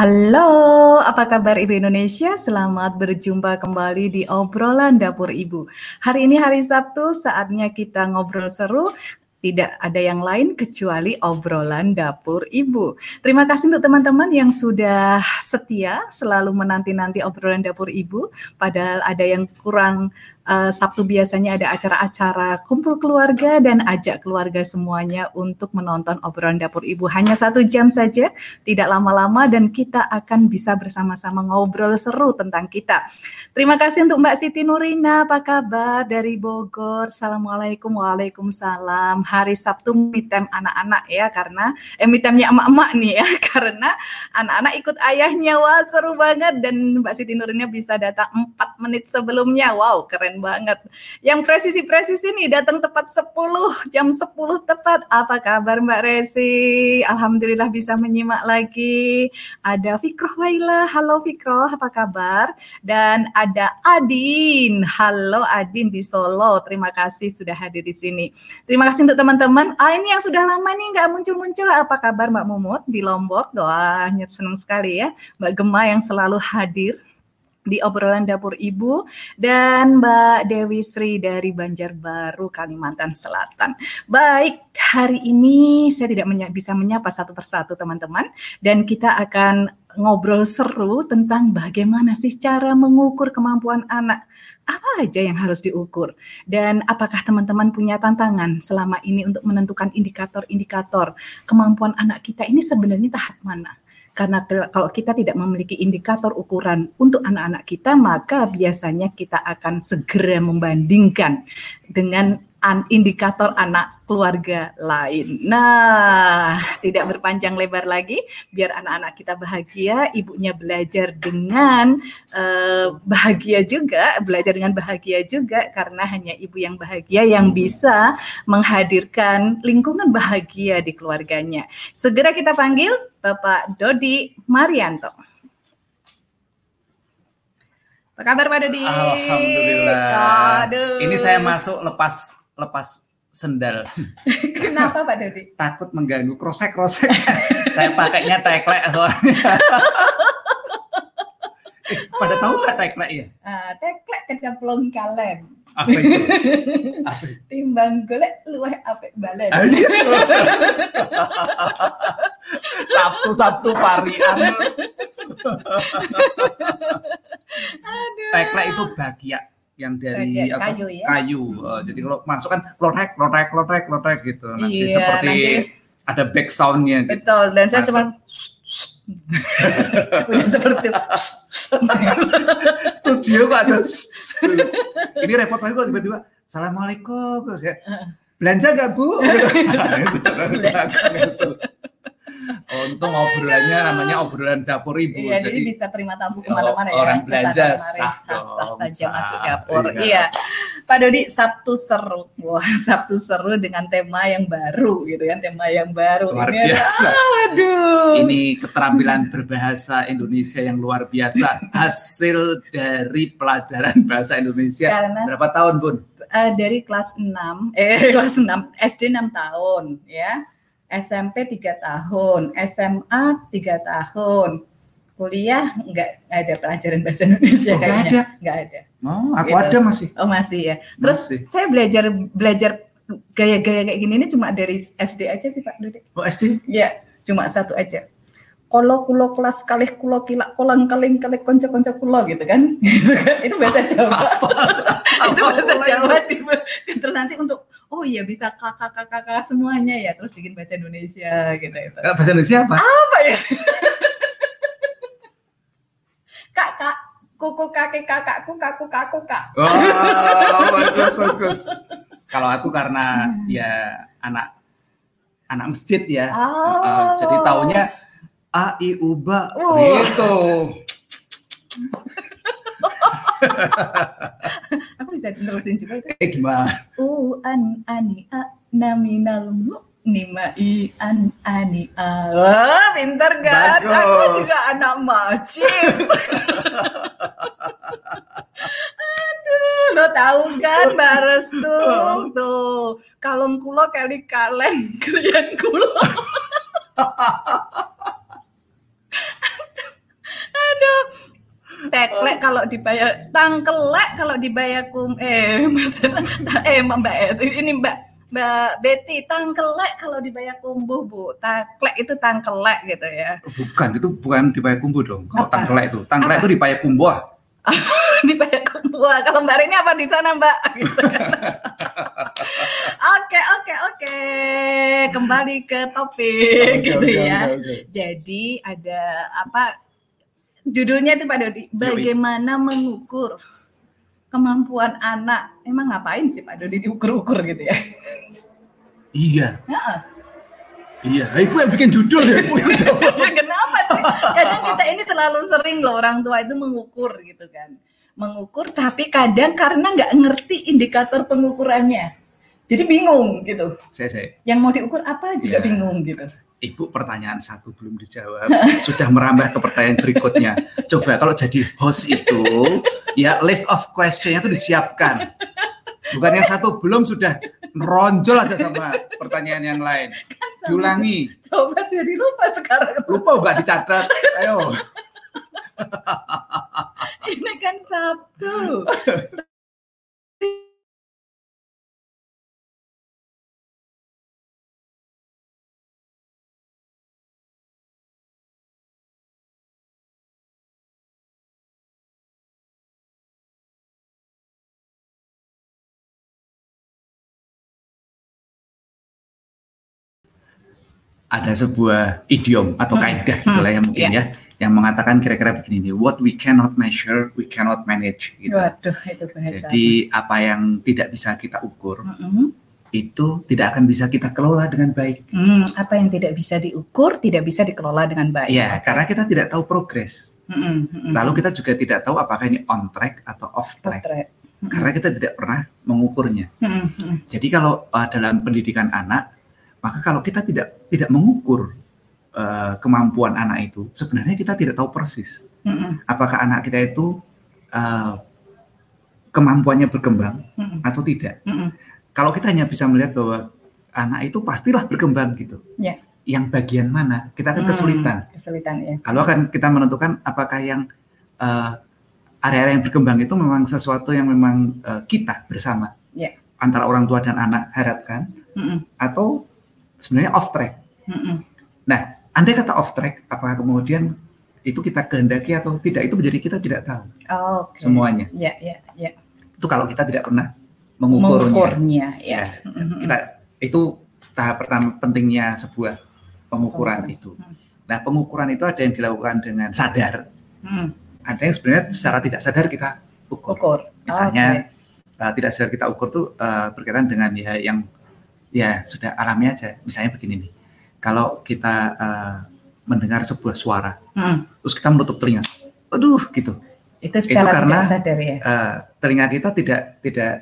Halo, apa kabar Ibu Indonesia? Selamat berjumpa kembali di obrolan dapur Ibu. Hari ini hari Sabtu, saatnya kita ngobrol seru tidak ada yang lain kecuali obrolan dapur ibu. Terima kasih untuk teman-teman yang sudah setia selalu menanti-nanti obrolan dapur ibu. Padahal ada yang kurang uh, Sabtu biasanya ada acara-acara kumpul keluarga dan ajak keluarga semuanya untuk menonton obrolan dapur ibu. Hanya satu jam saja, tidak lama-lama dan kita akan bisa bersama-sama ngobrol seru tentang kita. Terima kasih untuk Mbak Siti Nurina, apa kabar dari Bogor? Assalamualaikum, waalaikumsalam. Hari Sabtu mitem anak-anak ya karena eh mitemnya emak-emak nih ya karena anak-anak ikut ayahnya wah seru banget dan Mbak Siti Nurina bisa datang 4 menit sebelumnya. Wow, keren banget. Yang presisi-presisi nih datang tepat 10, jam 10 tepat. Apa kabar Mbak Resi? Alhamdulillah bisa menyimak lagi. Ada Fikroh Waila. Halo Fikroh, apa kabar? Dan ada Adin. Halo Adin di Solo. Terima kasih sudah hadir di sini. Terima kasih untuk teman-teman. Ah ini yang sudah lama nih nggak muncul-muncul. Apa kabar Mbak Mumut di Lombok? Doa senang sekali ya. Mbak Gema yang selalu hadir di obrolan dapur ibu dan Mbak Dewi Sri dari Banjarbaru Kalimantan Selatan. Baik, hari ini saya tidak menya bisa menyapa satu persatu teman-teman dan kita akan ngobrol seru tentang bagaimana sih cara mengukur kemampuan anak. Apa aja yang harus diukur dan apakah teman-teman punya tantangan selama ini untuk menentukan indikator-indikator kemampuan anak kita ini sebenarnya tahap mana? Karena kalau kita tidak memiliki indikator ukuran untuk anak-anak kita, maka biasanya kita akan segera membandingkan dengan an indikator anak keluarga lain. Nah, tidak berpanjang lebar lagi, biar anak-anak kita bahagia, ibunya belajar dengan uh, bahagia juga, belajar dengan bahagia juga, karena hanya ibu yang bahagia yang bisa menghadirkan lingkungan bahagia di keluarganya. Segera kita panggil Bapak Dodi Marianto. Apa kabar Pak Dodi? Alhamdulillah. Aduh. Ini saya masuk lepas lepas sendal. Kenapa Pak Dodi? Takut mengganggu krosek-krosek. Saya pakainya teklek soalnya. eh, pada tahu nggak teklek ya? Uh, teklek kecemplung kalen. Apa itu? Apa itu? Timbang golek luweh apik balen. Sabtu-sabtu parian. Teklek itu bahagia yang dari apa, kayu ya. Kayu. Uh, jadi kalau masuk kan lotrek, lotrek, lotrek, lotrek gitu. Nanti Iya, seperti nanti- ada back soundnya gitu. Betul, dan saya cuma udah seperti Studio kok ada. Ini repot lagi kok tiba-tiba. Assalamualaikum terus ya. Belanja nggak bu? Belanja. Gitu. Untung obrolannya namanya obrolan dapur ibu. Iya, jadi bisa terima tamu Oh, ke mana-mana ya. orang belanja sah sah, saja sah. masuk dapur. Iya. Iya. Pak Dodi, Sabtu seru. Wah, Sabtu seru dengan tema yang baru gitu kan, tema yang baru. Luar Ini ada- biasa. Aduh. Ini keterampilan berbahasa Indonesia yang luar biasa. Hasil dari pelajaran bahasa Indonesia. Karena- Berapa tahun, Bun? Eh, dari kelas 6, eh kelas 6, SD 6 tahun ya. SMP 3 tahun, SMA 3 tahun. Kuliah enggak ada pelajaran bahasa Indonesia Oh, nggak kayaknya. ada? Enggak ada. Oh, aku Gitu. ada masih. Oh, masih ya. Terus Masih. saya belajar belajar gaya-gaya kayak gini ini cuma dari SD aja sih Pak Dodi. Oh, SD? Ya, cuma satu aja. Kolo kulo kelas kalih kulo kilak kolang kaling kalih konco konco kulo gitu kan. Gitu kan. Itu bahasa Jawa. Itu bahasa Jawa di terus nanti untuk oh iya bisa kakak kakak kakak semuanya ya. Terus bikin bahasa Indonesia gitu itu Bahasa Indonesia apa? apa ya? Kak kak kuku kakek kakakku kaku kaku kak. Oh, bagus bagus. Kalau aku karena ya anak anak masjid ya, oh. Uh, jadi taunya a i u ba Oh. gitu. aku bisa terusin juga itu. Eh gimana? u an ani a naminal mu nima i an ani a. Wah pinter kan aku juga anak masjid aduh lo tahu kan Mbak Restu? Tuh kalung kulo kali kaleng kalian kulo aduh. Teklek kalau dibayar tangkelek kalau dibayar kum eh masalah eh mbak ini mbak mbak Betty tangkelek kalau dibayar kumbuh bu. Taklek itu tangkelek gitu ya. Bukan, itu bukan di Payakumbuh dong. Kalau tangkelek itu, tangkelek itu di Payakumbuh. dibayar kumbuh. Kalau mbak ini apa di sana mbak? Gitu kan. oke oke oke. Kembali ke topik gitu ya. Jadi ada apa judulnya itu Pak Dodi, bagaimana mengukur kemampuan anak. Emang ngapain sih Pak Dodi diukur-ukur gitu ya? Iya, iya. Ibu yang bikin judul ya, ibu yang jawab. Kenapa sih? Kadang kita ini terlalu sering loh orang tua itu mengukur gitu kan. Mengukur tapi kadang karena nggak ngerti indikator pengukurannya. Jadi bingung gitu. Saya, saya. Yang mau diukur apa juga Ya. bingung gitu. Ibu pertanyaan satu belum dijawab, sudah merambah ke pertanyaan berikutnya. Coba kalau jadi host itu, ya list of questionnya itu disiapkan. Bukan yang satu belum sudah meronjol aja sama pertanyaan yang lain. Kan sama- Diulangi, Coba jadi lupa sekarang. lupa nggak dicatat. Ayo. Ini kan Sabtu. Ada sebuah idiom atau Hmm. kaidah gitu lah ya mungkin ya, yang mengatakan kira-kira begini nih, what we cannot measure, we cannot manage. Gitu. Waduh, itu bahasa. Jadi apa yang tidak bisa kita ukur Mm-mm. itu tidak akan bisa kita kelola dengan baik. Hmm, apa yang tidak bisa diukur tidak bisa dikelola dengan baik. Ya, karena kita tidak tahu progres. Mm-mm, mm-mm. Lalu kita juga tidak tahu apakah ini on track atau off track. Potret. Mm-mm. Karena kita tidak pernah mengukurnya. Mm-mm, mm-mm. Jadi kalau uh, dalam pendidikan anak, maka kalau kita tidak tidak mengukur uh, kemampuan anak itu, sebenarnya kita tidak tahu persis Mm-mm, apakah anak kita itu uh, kemampuannya berkembang mm-mm, atau tidak. mm-mm. Kalau kita hanya bisa melihat bahwa anak itu pastilah berkembang gitu. Ya. Yang bagian mana kita akan kesulitan. Kesulitan ya. Lalu akan kita menentukan apakah yang uh, area-area yang berkembang itu memang sesuatu yang memang uh, kita bersama Ya. antara orang tua dan anak harapkan Mm-mm, atau sebenarnya off track. mm-mm. Andai kata off track, apakah kemudian itu kita kehendaki atau tidak itu menjadi kita tidak tahu Oke. semuanya. Ya, ya, ya. Itu kalau kita tidak pernah mengukurnya. Mengukurnya, ya. Ya, Mm-mm. kita itu tahap pertama pentingnya sebuah pengukuran Pengukuran. itu. Hmm. Nah, pengukuran itu ada yang dilakukan dengan sadar, Mm, ada yang sebenarnya secara tidak sadar kita ukur. Ukur. Misalnya Oke. uh, tidak sadar kita ukur tuh uh, berkaitan dengan ya yang ya sudah alami aja. Misalnya begini nih, kalau kita uh, mendengar sebuah suara, Mm, terus kita menutup telinga, aduh gitu. Itu secara karena- tidak sadar ya. Uh, telinga kita tidak tidak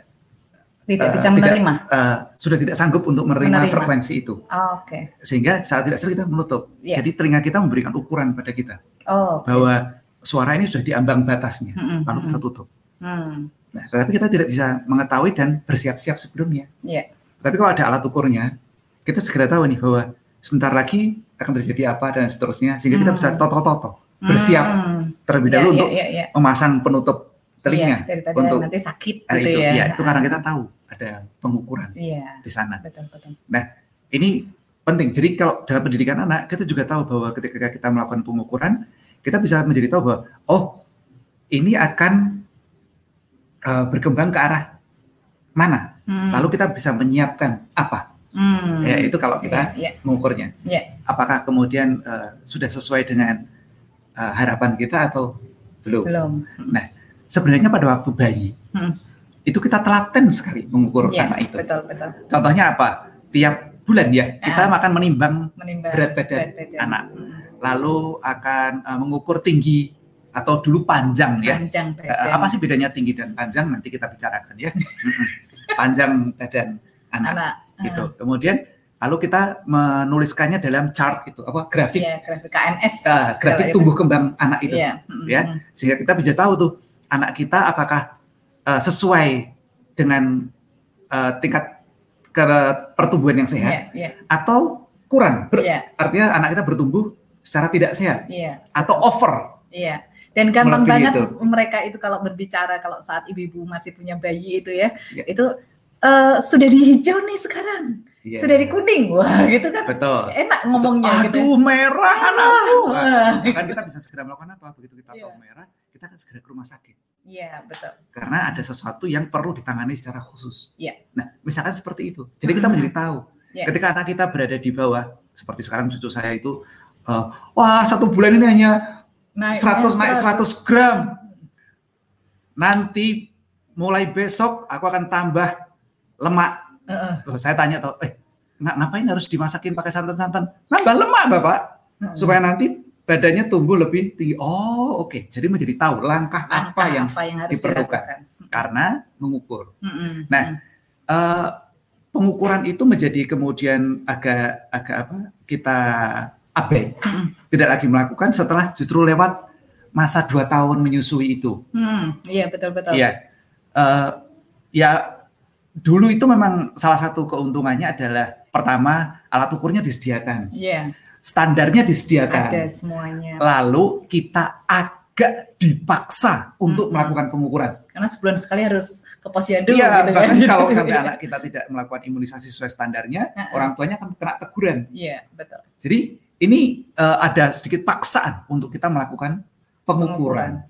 Tidak eh, bisa tidak- menerima. uh, sudah tidak sanggup untuk menerima, Menerima. frekuensi itu, Oke. sehingga saat tidak sadar kita menutup. Iya. Jadi telinga kita memberikan ukuran pada kita Oh. oke. bahwa suara ini sudah di ambang batasnya, Mm-mm, lalu kita mm-mm. tutup. Hmm, Nah, tetapi kita tidak bisa mengetahui dan bersiap-siap sebelumnya. Iya. Tapi kalau ada alat ukurnya, kita segera tahu nih bahwa sebentar lagi akan terjadi apa dan seterusnya, sehingga kita Hmm. bisa toto-toto, bersiap Hmm. terlebih Ya, dahulu ya, untuk ya, ya. memasang penutup telinga. Daripada untuk- nanti sakit Nah, gitu itu, ya. ya, itu karena kita tahu ada pengukuran Iya, di sana. betul betul. Ini penting. Jadi kalau dalam pendidikan anak kita juga tahu bahwa ketika kita melakukan pengukuran kita bisa menjadi tahu bahwa oh ini akan uh, berkembang ke arah mana. Hmm. Lalu kita bisa menyiapkan apa. Hmm. Ya itu kalau kita yeah, yeah. mengukurnya. Yeah. Apakah kemudian uh, sudah sesuai dengan uh, harapan kita atau belum? Belum. Nah sebenarnya pada waktu bayi hmm. itu kita telaten sekali mengukur yeah, anak itu. Betul betul. Contohnya apa? Tiap bulan ya kita uh, akan menimbang, menimbang berat badan, berat badan. anak. Hmm. Lalu akan uh, mengukur tinggi atau dulu panjang ya. Panjang badan. Apa sih bedanya tinggi dan panjang nanti kita bicarakan ya. panjang badan anak, anak. gitu. Uh. Kemudian lalu kita menuliskannya dalam chart itu apa grafik ya, grafik KMS uh, grafik tumbuh itu. kembang anak itu ya. ya sehingga kita bisa tahu tuh anak kita apakah uh, sesuai dengan uh, tingkat ke pertumbuhan yang sehat ya, ya. atau kurang Ber, ya. artinya anak kita bertumbuh secara tidak sehat ya. atau over ya dan gampang banget itu. mereka itu kalau berbicara kalau saat ibu-ibu masih punya bayi itu ya, ya. itu uh, sudah di hijau nih sekarang. Ya. Sudah di kuning, wah gitu kan. Betul. Enak ngomongnya Aduh, gitu. Aduh merah anakku. Nah, kan kita bisa segera melakukan apa? Begitu kita tahu iya. merah, kita akan segera ke rumah sakit. Iya betul. Karena ada sesuatu yang perlu ditangani secara khusus. Iya. Nah misalkan seperti itu. Jadi kita menjadi tahu. Ya. Ketika anak kita berada di bawah, seperti sekarang cucu saya itu, uh, wah satu bulan ini hanya naik 100 naik 100 gram. Nanti mulai besok aku akan tambah lemak. Uh -uh. Saya tanya tuh, eh ngapain harus dimasakin pakai santan-santan? Nambah lemak bapak, uh -uh. supaya nanti badannya tumbuh lebih tinggi. Oh oke, okay. jadi menjadi tahu langkah, langkah apa yang, apa yang harus diperlukan karena mengukur. Uh -uh. Nah, uh, pengukuran itu menjadi kemudian agak agak apa? Kita abai, hmm. Tidak lagi melakukan setelah justru lewat masa dua tahun menyusui itu. Hmm, iya betul betul. Iya, uh, ya dulu itu memang salah satu keuntungannya adalah pertama alat ukurnya disediakan. Iya. Standarnya disediakan. Ada semuanya. Lalu kita agak dipaksa untuk hmm. melakukan pengukuran. Karena sebulan sekali harus ke posyandu. Iya, gitu kan. bahkan kan. kalau sampai anak kita tidak melakukan imunisasi sesuai standarnya, uh -uh. orang tuanya akan kena teguran. Iya, betul. Jadi ini uh, ada sedikit paksaan untuk kita melakukan pengukuran.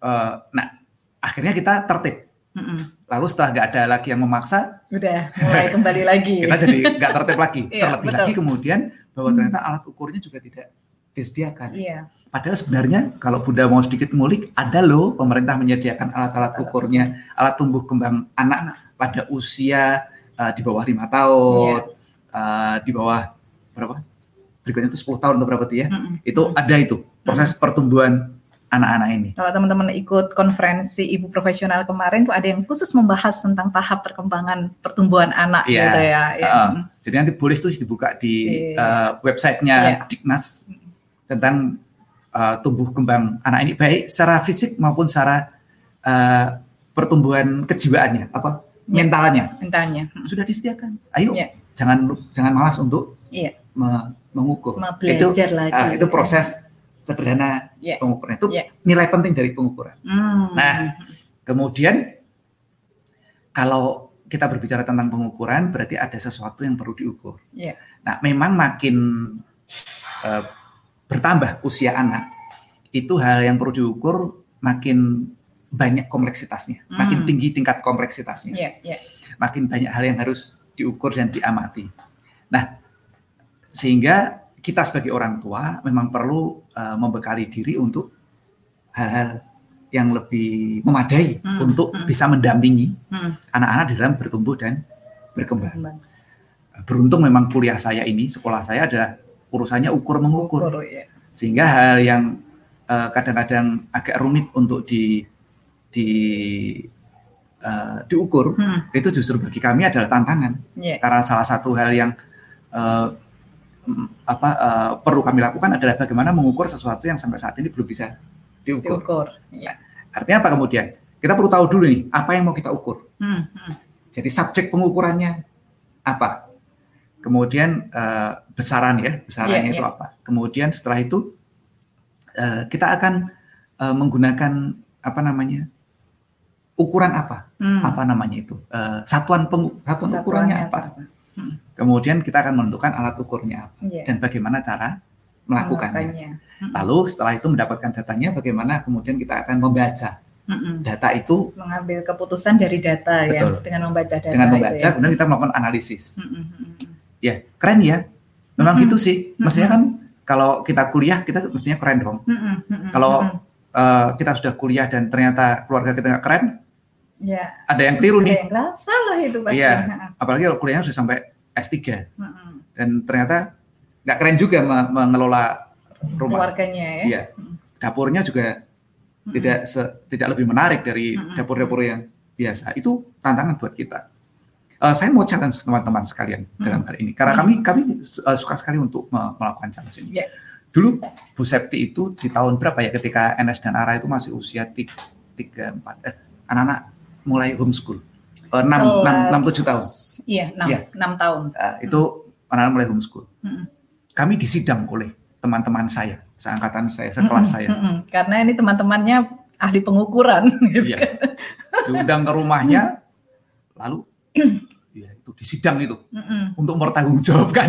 Uh, nah, akhirnya kita tertib. Lalu setelah nggak ada lagi yang memaksa, udah mulai kembali lagi. kita jadi nggak tertib lagi. iya, Terlebih betul. lagi kemudian bahwa ternyata alat ukurnya juga tidak disediakan. Iya. Padahal sebenarnya kalau Bunda mau sedikit ngulik, ada loh pemerintah menyediakan alat-alat ukurnya, alat tumbuh kembang anak pada usia uh, di bawah lima tahun, iya. uh, di bawah berapa? Berikutnya itu 10 tahun atau berapa tuh ya, mm -hmm. itu ada itu proses pertumbuhan anak-anak ini. Kalau teman-teman ikut konferensi ibu profesional kemarin tuh ada yang khusus membahas tentang tahap perkembangan pertumbuhan anak yeah. gitu ya. Uh, jadi nanti boleh tuh dibuka di yeah. uh, websitenya yeah. Diknas tentang uh, tumbuh kembang anak ini baik secara fisik maupun secara uh, pertumbuhan kejiwaannya apa yeah. mentalnya. Mentalnya sudah disediakan. Ayo yeah. jangan jangan malas untuk yeah mengukur. itu lagi. Uh, itu proses sederhana yeah. pengukuran. Itu yeah. nilai penting dari pengukuran. Mm. Nah, kemudian kalau kita berbicara tentang pengukuran, berarti ada sesuatu yang perlu diukur. Yeah. Nah, memang makin uh, bertambah usia anak, itu hal yang perlu diukur makin banyak kompleksitasnya, mm. makin tinggi tingkat kompleksitasnya, yeah, yeah. makin banyak hal yang harus diukur dan diamati. Nah, sehingga kita sebagai orang tua memang perlu uh, membekali diri untuk hal-hal yang lebih memadai hmm. untuk hmm. bisa mendampingi hmm. anak-anak hmm. dalam bertumbuh dan berkembang. Hmm. Beruntung memang kuliah saya ini, sekolah saya adalah urusannya ukur mengukur, ukur, ya. sehingga hal yang kadang eh, kadang-kadang agak rumit untuk di di uh, diukur hmm. itu justru bagi kami adalah tantangan yeah. karena salah satu hal yang uh, apa uh, perlu kami lakukan adalah bagaimana mengukur sesuatu yang sampai saat ini belum bisa diukur. diukur ya. Artinya apa kemudian? Kita perlu tahu dulu nih apa yang mau kita ukur. Hmm, hmm. Jadi subjek pengukurannya apa? Kemudian uh, besaran ya, besarannya yeah, itu yeah. apa? Kemudian setelah itu uh, kita akan uh, menggunakan apa namanya? ukuran apa? Hmm. Apa namanya itu? Uh, satuan pengu satuan, satuan ukurannya apa? apa? Hmm Kemudian kita akan menentukan alat ukurnya apa Iya. dan bagaimana cara melakukannya. Melakukannya. Mm-mm. Lalu setelah itu mendapatkan datanya, bagaimana kemudian kita akan membaca Mm-mm. data itu mengambil keputusan dari data ya Betul. dengan membaca data dengan membaca, ya. kemudian kita melakukan analisis. Mm-mm. Ya, keren ya. Memang Mm-mm. gitu sih. Mestinya kan kalau kita kuliah kita mestinya keren dong. Mm-mm, Kalau. Eh, kita sudah kuliah dan ternyata keluarga kita nggak keren, ya ada yang keliru ada nih. yang salah itu pasti. Ha-ha. Apalagi kalau kuliahnya sudah sampai S3 Mm-mm. dan ternyata nggak keren juga me- mengelola rumah. Keluarganya ya. Iya. Dapurnya juga Mm-mm. tidak se- tidak lebih menarik dari Mm-mm. dapur-dapur yang biasa. Itu tantangan buat kita. Eh, saya mau challenge teman-teman sekalian dalam hal ini karena kami kami eh, suka sekali untuk me- melakukan challenge ini. Iya. Dulu Bu Septi itu di tahun berapa ya ketika NS dan ARA itu masih usia tiga, tiga empat eh, anak-anak mulai homeschool enam enam enam tujuh tahun Iya, enam, Iya. enam tahun. Eh, itu anak-anak mulai homeschool. Mm-mm. Kami disidang oleh teman-teman saya, seangkatan saya, sekelas Mm-mm, saya. mm-mm. Karena ini teman-temannya ahli pengukuran. gitu Iya. kan. Diundang ke rumahnya, lalu ya itu disidang itu Mm-mm. untuk mempertanggungjawabkan.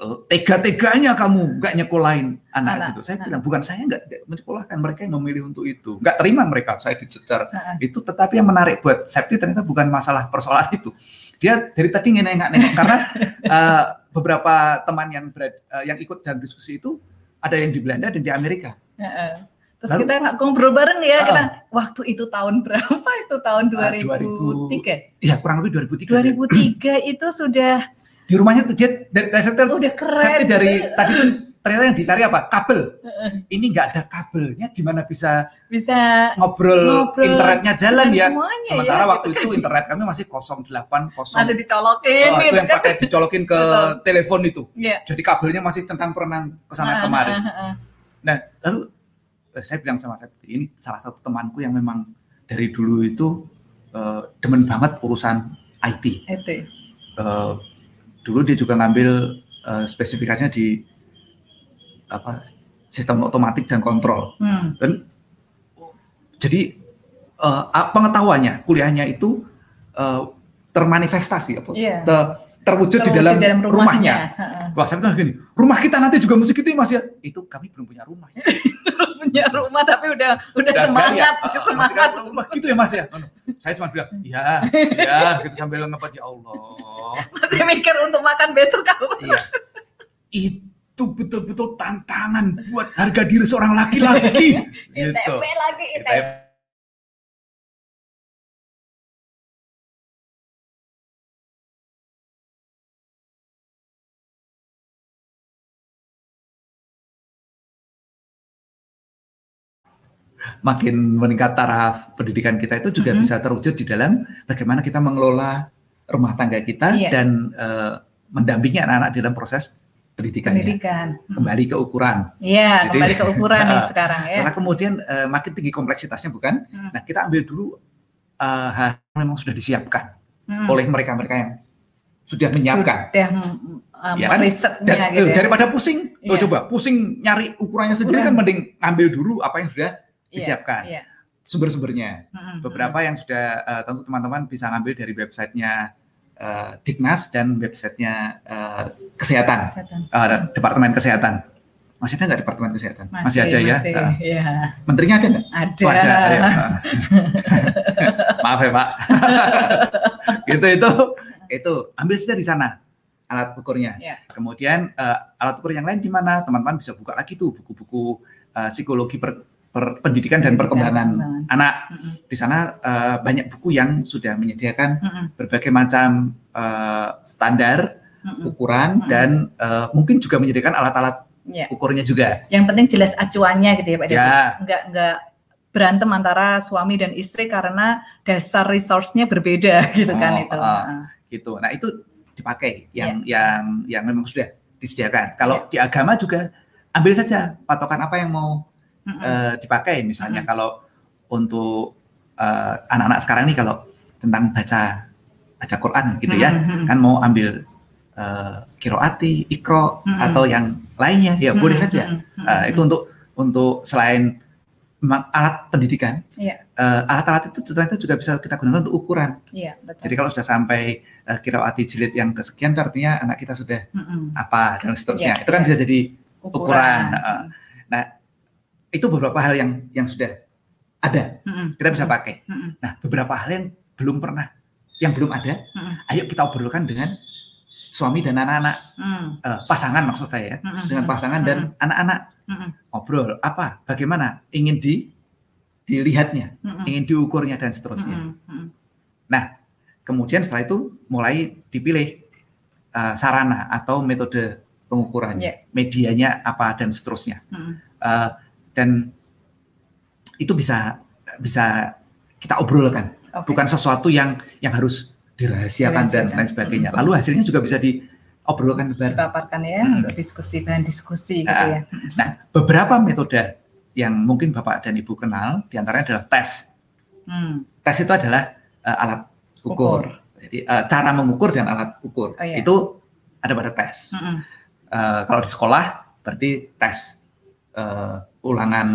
Lalu tega-teganya kamu nggak nyekolahin anak, Anak, gitu. Saya anak. bilang bukan saya nggak menyekolahkan mereka yang memilih untuk itu. Nggak terima mereka saya dicecar itu. Tetapi yang menarik buat Septi ternyata bukan masalah persoalan itu. Dia dari tadi nengok-nengok karena eh, beberapa teman yang berad- eh, yang ikut dalam diskusi itu ada yang di Belanda dan di Amerika. Terus Lalu- kita nggak ngobrol bareng ya, Ah. kita waktu itu tahun berapa itu tahun Ah, 2003. Iya kurang lebih 2003. 2003 itu sudah Di rumahnya tuh dia dari dari Septi udah keren. Septi dari tadi tuh ternyata yang dicari apa? Kabel. Ini nggak ada kabelnya, gimana bisa bisa ngobrol, Ngobrol internetnya jalan ya? semuanya Sementara ya. waktu itu internet kami masih 08 masih dicolokin Oh, itu gitu yang kan. pakai dicolokin ke telepon itu. Iya. Jadi kabelnya masih centang perenang ke sana Ah, kemari. ah, ah, ah. Nah, lalu eh, saya bilang sama saya, ini salah satu temanku yang memang dari dulu itu eh, demen banget urusan IT. Itu. Eh, dulu dia juga ngambil eh, spesifikasinya di apa sistem otomatik dan kontrol. Hmm. Dan jadi a- pengetahuannya kuliahnya itu eh, termanifestasi apa? Iya. Ter- terwujud, di dalam, dalam rumahnya. Heeh. Wah, saya bilang gini, rumah kita nanti juga musik itu ya Mas ya? Itu kami belum punya rumah. Ya. punya rumah tapi udah udah Dan semangat ya, semangat nanti kan rumah gitu ya Mas ya? Anu, Saya cuma bilang, iya, iya, gitu sambil ngepat ya Allah. masih mikir untuk makan besok kalau Iya. Itu betul-betul tantangan buat harga diri seorang laki-laki. gitu. Lagi. Makin meningkat taraf pendidikan kita itu juga Mhm. bisa terwujud di dalam bagaimana kita mengelola rumah tangga kita Iya. dan eh, mendampingi anak-anak dalam proses pendidikannya. pendidikan. Kembali ke ukuran. Iya, kembali ke ukuran nih sekarang ya. Karena kemudian eh, makin tinggi kompleksitasnya bukan? Hmm. Nah, kita ambil dulu eh, hal yang memang sudah disiapkan Hmm. oleh mereka-mereka yang sudah menyiapkan. Sudah mm, uh, Ya kan? merisetnya Dan, gitu ya. daripada pusing, oh, Iya. coba pusing nyari ukurannya sendiri kan Ukuran. mending ambil dulu apa yang sudah Iya, disiapkan. Iya. sumber-sumbernya. Mm-mm. Beberapa yang sudah eh, tentu teman-teman bisa ngambil dari websitenya eh, Dignas dan websitenya eh, kesehatan, Kesehatan. eh, Departemen Kesehatan. Masih ada nggak Departemen Kesehatan? Masih, ada ya. Masih, Eh, iya. menterinya ada nggak? Ada. Oh, ada, ya. Maaf ya Pak. gitu itu itu ambil saja di sana alat ukurnya. Ya. Kemudian eh, alat ukur yang lain di mana teman-teman bisa buka lagi tuh buku-buku eh, psikologi per- per- pendidikan dan perkembangan perkembangan. anak. Mm-mm. Di sana eh, banyak buku yang sudah menyediakan Mm-mm. berbagai macam eh, standar Mm-mm. ukuran Mm-mm. dan eh, mungkin juga menyediakan alat-alat Ya. ukurnya juga. Yang penting jelas acuannya gitu ya Pak. Ya. Enggak enggak berantem antara suami dan istri karena dasar resource-nya berbeda gitu kan Oh, itu. ah. Heeh. gitu. Nah itu dipakai yang Iya. yang yang memang sudah disediakan. Kalau di agama juga ambil saja patokan apa yang mau Eh, dipakai. Misalnya Mm-mm. kalau untuk eh, anak-anak sekarang nih kalau tentang baca baca Quran gitu ya, Mm-mm. kan mau ambil eh, kiroati, ikro Mm-mm. atau yang lainnya ya boleh Mm-mm. saja. Mm-mm. Eh, itu untuk untuk selain alat pendidikan. Iya. Alat-alat itu ternyata juga bisa kita gunakan untuk ukuran. Iya, betul. Jadi kalau sudah sampai uh, kiraati jilid yang kesekian, artinya anak kita sudah Mm-mm. apa dan seterusnya. Iya, itu kan iya. bisa jadi ukuran. Heeh. Itu beberapa hal yang yang sudah ada Mm-mm. kita bisa pakai. Mm-mm. Nah beberapa hal yang belum pernah, yang belum ada, Mm-mm. ayo kita obrolkan dengan suami dan anak-anak Mm. eh, pasangan maksud saya ya, Mm-mm. dengan pasangan dan anak-anak Mm-mm. obrol apa, bagaimana ingin di dilihatnya, Mm-mm. ingin diukurnya dan seterusnya. Mm-mm. Mm-mm. Kemudian setelah itu mulai dipilih uh, sarana atau metode pengukurannya, Iya. medianya apa dan seterusnya. Mm-mm. Uh, dan itu bisa bisa kita obrolkan, Oke. bukan sesuatu yang yang harus dirahasiakan dan lain sebagainya. Mm. Lalu hasilnya juga bisa diobrolkan bareng. Paparkan ya Mm-mm. untuk diskusi bahan diskusi gitu Ah. ya. Nah, beberapa metode yang mungkin Bapak dan Ibu kenal di antaranya adalah tes. Hmm. Tes itu adalah uh, alat ukur. Ukur. Jadi uh, cara mengukur dan alat ukur Oh, iya. itu ada pada tes. Mm-mm. Eh, kalau di sekolah berarti tes eh, ulangan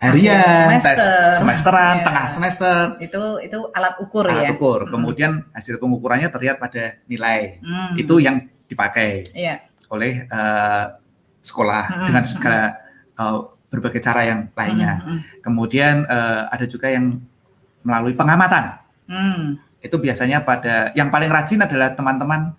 harian, Akhir tes semester. semesteran, Iya. tengah semester, Itu itu alat ukur alat ya. ukur. Mm-mm. Kemudian hasil pengukurannya terlihat pada nilai. Hmm. Itu yang dipakai Iya. oleh eh, sekolah Mm-mm. dengan segala eh, berbagai cara yang lainnya. Mm-mm. Kemudian eh, ada juga yang melalui pengamatan. Hmm. Itu biasanya pada yang paling rajin adalah teman-teman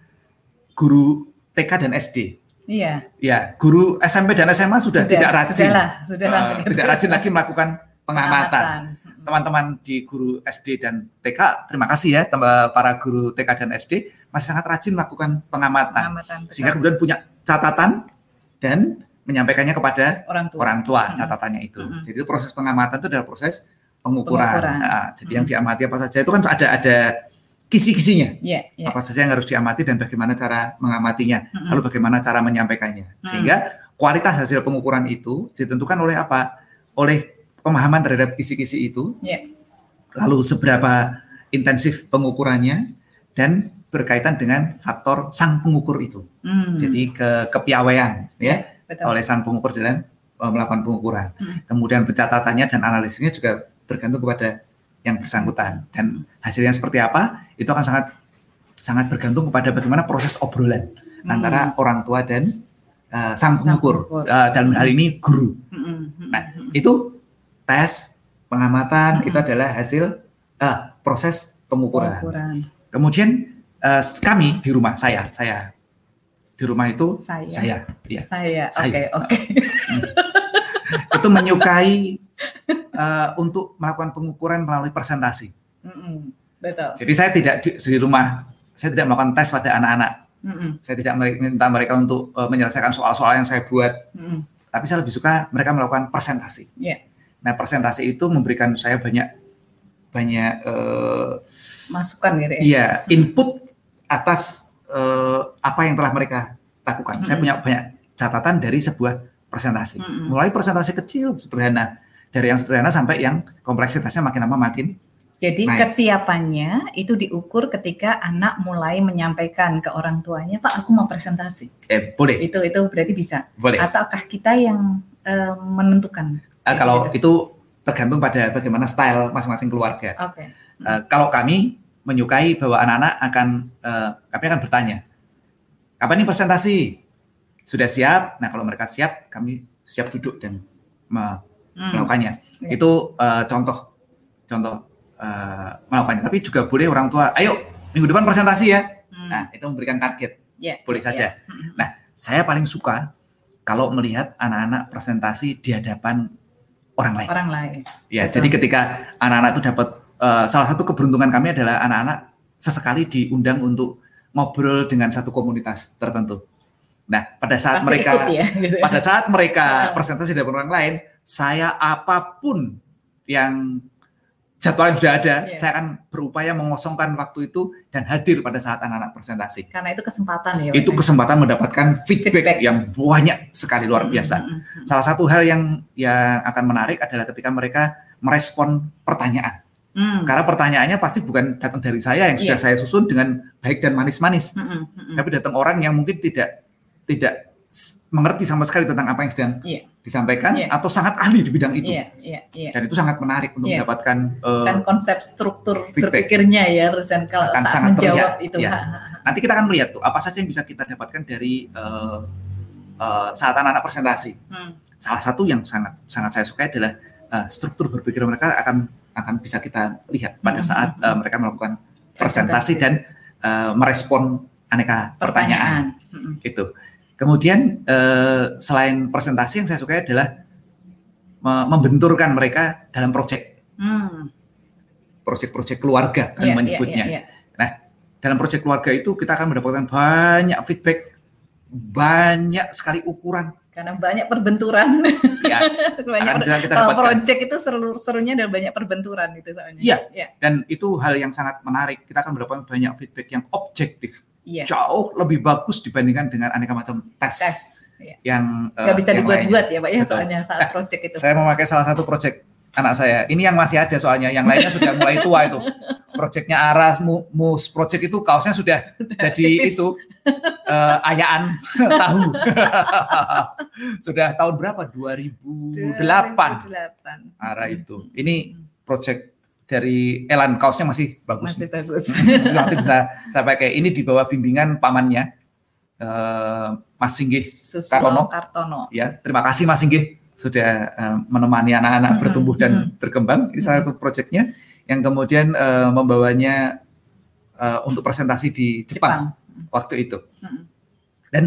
guru TK dan SD. Iya. Ya, guru SMP dan SMA sudah, tidak rajin, Sudahlah, sudahlah. eh, gitu. tidak rajin lagi melakukan pengamatan. Mm-mm. Teman-teman di guru SD dan TK, terima kasih ya para guru TK dan SD masih sangat rajin melakukan pengamatan, Pengamatan betul. sehingga kemudian punya catatan dan menyampaikannya kepada orang tua. orang tua Mm-mm. catatannya itu. Mm-mm. Jadi proses pengamatan itu adalah proses pengukuran. Pengukuran. Nah, jadi yang diamati apa saja itu kan ada ada kisi-kisinya Iya, iya. apa saja yang harus diamati dan bagaimana cara mengamatinya, Mm-mm. lalu bagaimana cara menyampaikannya. Hmm. Sehingga kualitas hasil pengukuran itu ditentukan oleh apa? Oleh pemahaman terhadap kisi-kisi itu, Iya. lalu seberapa intensif pengukurannya dan berkaitan dengan faktor sang pengukur itu. Hmm. Jadi ke kepiawaian ya Betul. oleh sang pengukur dalam uh, melakukan pengukuran. Hmm. Kemudian pencatatannya dan analisisnya juga bergantung kepada yang bersangkutan dan hasilnya seperti apa itu akan sangat sangat bergantung kepada bagaimana proses obrolan Hmm. antara orang tua dan uh, sang pengukur. Uh, dalam hal ini guru. Mm-mm. Mm-mm. Nah, itu tes pengamatan Hmm. itu adalah hasil uh, proses pengukuran. Pengukuran. Kemudian uh, kami di rumah saya saya di rumah itu Saya. saya ya, Saya. Oke, oke. itu menyukai uh, untuk melakukan pengukuran melalui presentasi. Mm-mm. Betul. Jadi saya tidak di, di rumah saya tidak melakukan tes pada anak-anak. Mm-mm. Saya tidak minta mereka untuk uh, menyelesaikan soal-soal yang saya buat, Mm-mm. tapi saya lebih suka mereka melakukan presentasi. Iya. Nah, presentasi itu memberikan saya banyak banyak eh, Masukan gitu ya. iya input atas eh, apa yang telah mereka lakukan. Saya Mm-mm. punya banyak catatan dari sebuah presentasi. Mm-mm. Mulai presentasi kecil sederhana dari yang sederhana sampai yang kompleksitasnya makin lama makin Jadi Naik. kesiapannya itu diukur ketika anak mulai menyampaikan ke orang tuanya, Pak, aku mau presentasi. eh boleh Itu itu berarti bisa. boleh. Ataukah kita yang eh, menentukan? Eh, kalau gitu. itu tergantung pada bagaimana style masing-masing keluarga. Oke. Eh, kalau kami menyukai bahwa anak-anak akan eh, kami akan bertanya, kapan nih presentasi? Sudah siap? Nah kalau mereka siap, kami siap duduk dan me- Hmm. melakukannya. Iya. Itu eh, contoh contoh eh, melakukannya. Tapi juga boleh orang tua, ayo minggu depan presentasi ya. Hmm. Nah itu memberikan target, Ya, boleh ya, saja. ya. Hmm. Saya paling suka kalau melihat anak-anak presentasi di hadapan orang lain. Orang lain. Ya, Betul. jadi ketika anak-anak itu dapat eh, salah satu keberuntungan kami adalah anak-anak sesekali diundang untuk ngobrol dengan satu komunitas tertentu. Nah, pada saat Pasti mereka ikut ya. Gitu. pada saat mereka presentasi di hadapan orang lain, saya apa pun yang jadwal yang sudah ada, Iya. saya akan berupaya mengosongkan waktu itu dan hadir pada saat anak-anak presentasi. Karena itu kesempatan ya. Itu Pak. kesempatan mendapatkan feedback, Feedback. yang banyak sekali luar Hmm, biasa. hmm, hmm. Salah satu hal yang yang akan menarik adalah ketika mereka merespon pertanyaan. Hmm. Karena pertanyaannya pasti bukan datang dari saya yang sudah Iya. saya susun dengan baik dan manis-manis, Hmm, hmm, tapi datang orang yang mungkin tidak tidak mengerti sama sekali tentang apa yang sedang Iya. disampaikan Iya. atau sangat ahli di bidang itu. Iya, iya, iya. Dan itu sangat menarik untuk Iya. mendapatkan eh, Kan konsep struktur feedback. berpikirnya ya terusan kalau Akan saat sangat menjawab terlihat, itu. ya. Ha, ha, ha. nanti kita akan melihat tuh apa saja yang bisa kita dapatkan dari eh, eh, saat anak-anak presentasi. Hmm. Salah satu yang sangat sangat saya sukai adalah eh, struktur berpikir mereka akan akan bisa kita lihat pada Hmm. saat eh, mereka melakukan presentasi dan eh, merespon aneka pertanyaan. Pertanyaan. Hmm. itu. Kemudian eh, selain presentasi yang saya sukai adalah me- membenturkan mereka dalam proyek, Hmm. proyek-proyek keluarga kami Iya, iya, menyebutnya. iya, iya. Dalam proyek keluarga itu kita akan mendapatkan banyak feedback, banyak sekali ukuran. Karena banyak perbenturan. Ya, banyak per- kita kalau project itu seru serunya ada banyak perbenturan itu soalnya. Iya. Iya. Dan itu hal yang sangat menarik. Kita akan mendapatkan banyak feedback yang objektif, Iya. jauh lebih bagus dibandingkan dengan aneka macam tes, Tes. Iya. yang Nggak bisa yang lainnya. dibuat-buat ya Pak ya Betul. soalnya saat Eh, project itu. Saya memakai salah satu project anak saya. Ini yang masih ada soalnya, yang lainnya sudah mulai tua itu. Projectnya Aras, Mu- Mus, project itu kaosnya sudah jadi tipis. itu eh, ayaan tahu. sudah tahun berapa? 2008 2008. arah itu. Ini project dari Elan kaosnya masih bagus. Masih bagus. masih bisa saya pakai. Ini di bawah bimbingan pamannya eh, Mas Singgih Kartono. Kartono. ya terima kasih Mas Singgih sudah eh, menemani anak-anak Mm-mm, bertumbuh dan mm-mm. berkembang ini salah satu proyeknya yang kemudian eh, membawanya eh, untuk presentasi di Jepang, Jepang. waktu itu Mm-mm. dan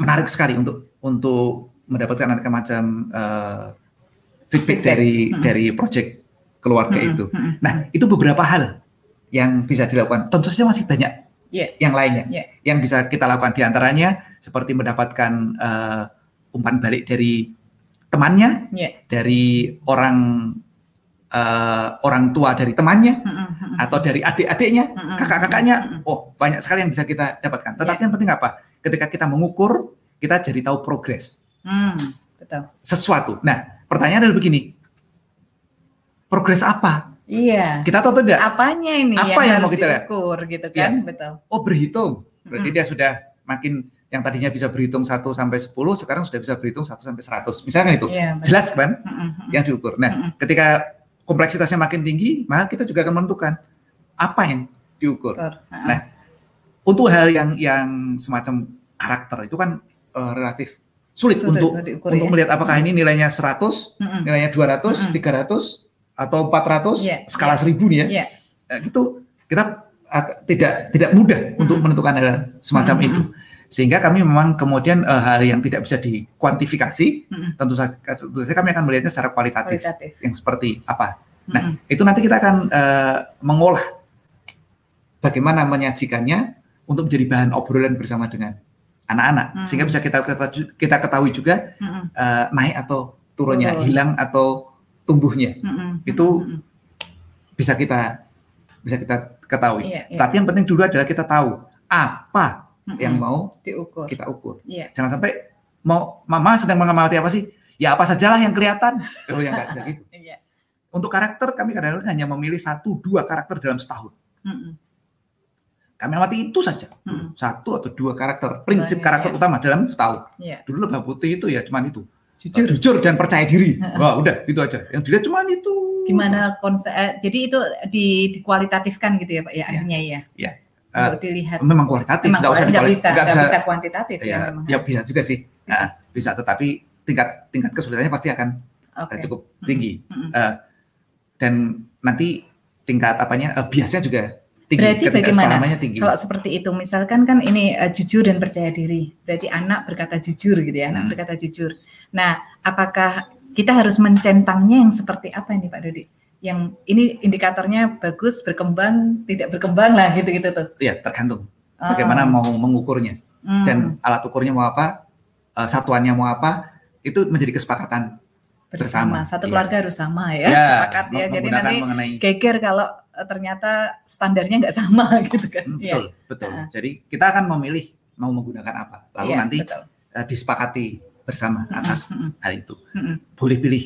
menarik sekali untuk untuk mendapatkan aneka macam eh, feedback, Feedback. dari Mm-mm. dari proyek keluarga Mm-mm, itu nah itu beberapa hal yang bisa dilakukan tentu saja masih banyak Iya. yang lainnya Iya. yang bisa kita lakukan di antaranya seperti mendapatkan eh, umpan balik dari temannya, Iya. dari orang eh, orang tua dari temannya, Mm-mm, mm-mm. atau dari adik-adiknya, Mm-mm, kakak-kakaknya. mm-mm. Oh, banyak sekali yang bisa kita dapatkan. Tetapi Iya. yang penting apa? Ketika kita mengukur, kita jadi tahu progres Hmm, betul. sesuatu. Nah, pertanyaan adalah begini. Progres apa? Iya. Kita tahu tidak? Apanya ini Apa yang, yang mau kita lihat? diukur gitu kan? Betul. Oh, berhitung. Berarti Mm-mm. dia sudah makin yang tadinya bisa berhitung 1 sampai 10, sekarang sudah bisa berhitung 1 sampai 100. Misalnya itu. Iya. betul. Jelas kan? Mm-mm. yang diukur. Nah, Mm-mm. ketika kompleksitasnya makin tinggi, maka kita juga akan menentukan apa yang diukur. Ukur. Ha-ha. Nah, Untuk hal yang yang semacam karakter itu kan eh, relatif sulit Sulit untuk untuk diukur, untuk ya. melihat apakah ini nilainya 100, Mm-mm. nilainya 200, Mm-mm. 300 atau 400, Iya, skala iya. 1000 nih ya. Iya. Eh, gitu kita ak- tidak tidak mudah untuk Mm-mm. menentukan hal semacam Mm-mm. itu. Sehingga kami memang kemudian eh, hal yang tidak bisa dikuantifikasi, Mm-mm. tentu saja, tentu saja kami akan melihatnya secara kualitatif Kualitatif. yang seperti apa. Nah, Mm-mm. itu nanti kita akan eh, mengolah bagaimana menyajikannya untuk menjadi bahan obrolan bersama dengan anak-anak, Hmm. sehingga bisa kita kita, ketahui juga Mm-mm. eh, naik atau turunnya, Turun. hilang atau tumbuhnya, Mm-mm. Itu Mm-mm. bisa kita bisa kita ketahui. Iya, iya. Tapi yang penting dulu adalah kita tahu apa Mm-mm. yang mau diukur. kita ukur. Iya. Jangan sampai mau mama sedang mengamati apa sih? Ya apa sajalah yang kelihatan. Oh ya nggak bisa gitu. Iya. Untuk karakter kami kadang-kadang hanya memilih satu dua karakter dalam setahun. Mm-mm. Kami amati itu saja. Mm. Satu atau dua karakter, prinsip Banyak, karakter ya. utama dalam setahun. Iya. Dulu lebah putih itu ya cuman itu. Jujur. Jujur dan percaya diri. Wah, udah itu aja. Yang dilihat cuman itu. Gimana konsep? eh, jadi itu di, dikualitatifkan gitu ya Pak ya Iya. akhirnya ya. Iya. Untuk dilihat. Memang kualitatif, Memang nggak usah nggak dikuali- bisa, nggak bisa, bisa kuantitatif ya, ya, memang. ya bisa juga sih. Bisa. Nah, bisa tetapi tingkat tingkat kesulitannya pasti akan eh, cukup tinggi. Mm-mm. Eh, dan nanti tingkat apanya eh, biasnya juga tinggi. Berarti bagaimana? tinggi. Kalau seperti itu, misalkan kan ini eh, jujur dan percaya diri. Berarti anak berkata jujur gitu ya, anak Hmm. berkata jujur. Nah, apakah kita harus mencentangnya yang seperti apa ini Pak Dodi? Yang ini indikatornya bagus, berkembang, tidak berkembang lah gitu-gitu tuh. Ya tergantung Oh. bagaimana mau mengukurnya. Hmm. dan alat ukurnya mau apa, eh, satuannya mau apa, itu menjadi kesepakatan. bersama. bersama, Satu iya. keluarga harus sama ya, sepakat ya. Jadi nanti mengenai geger kalau ternyata standarnya nggak sama gitu kan. Hmm, Iya. betul, betul. Ah. Jadi kita akan memilih mau menggunakan apa, lalu Iya, nanti betul. eh, disepakati bersama atas Mm-mm, hal itu. mm-mm, Boleh pilih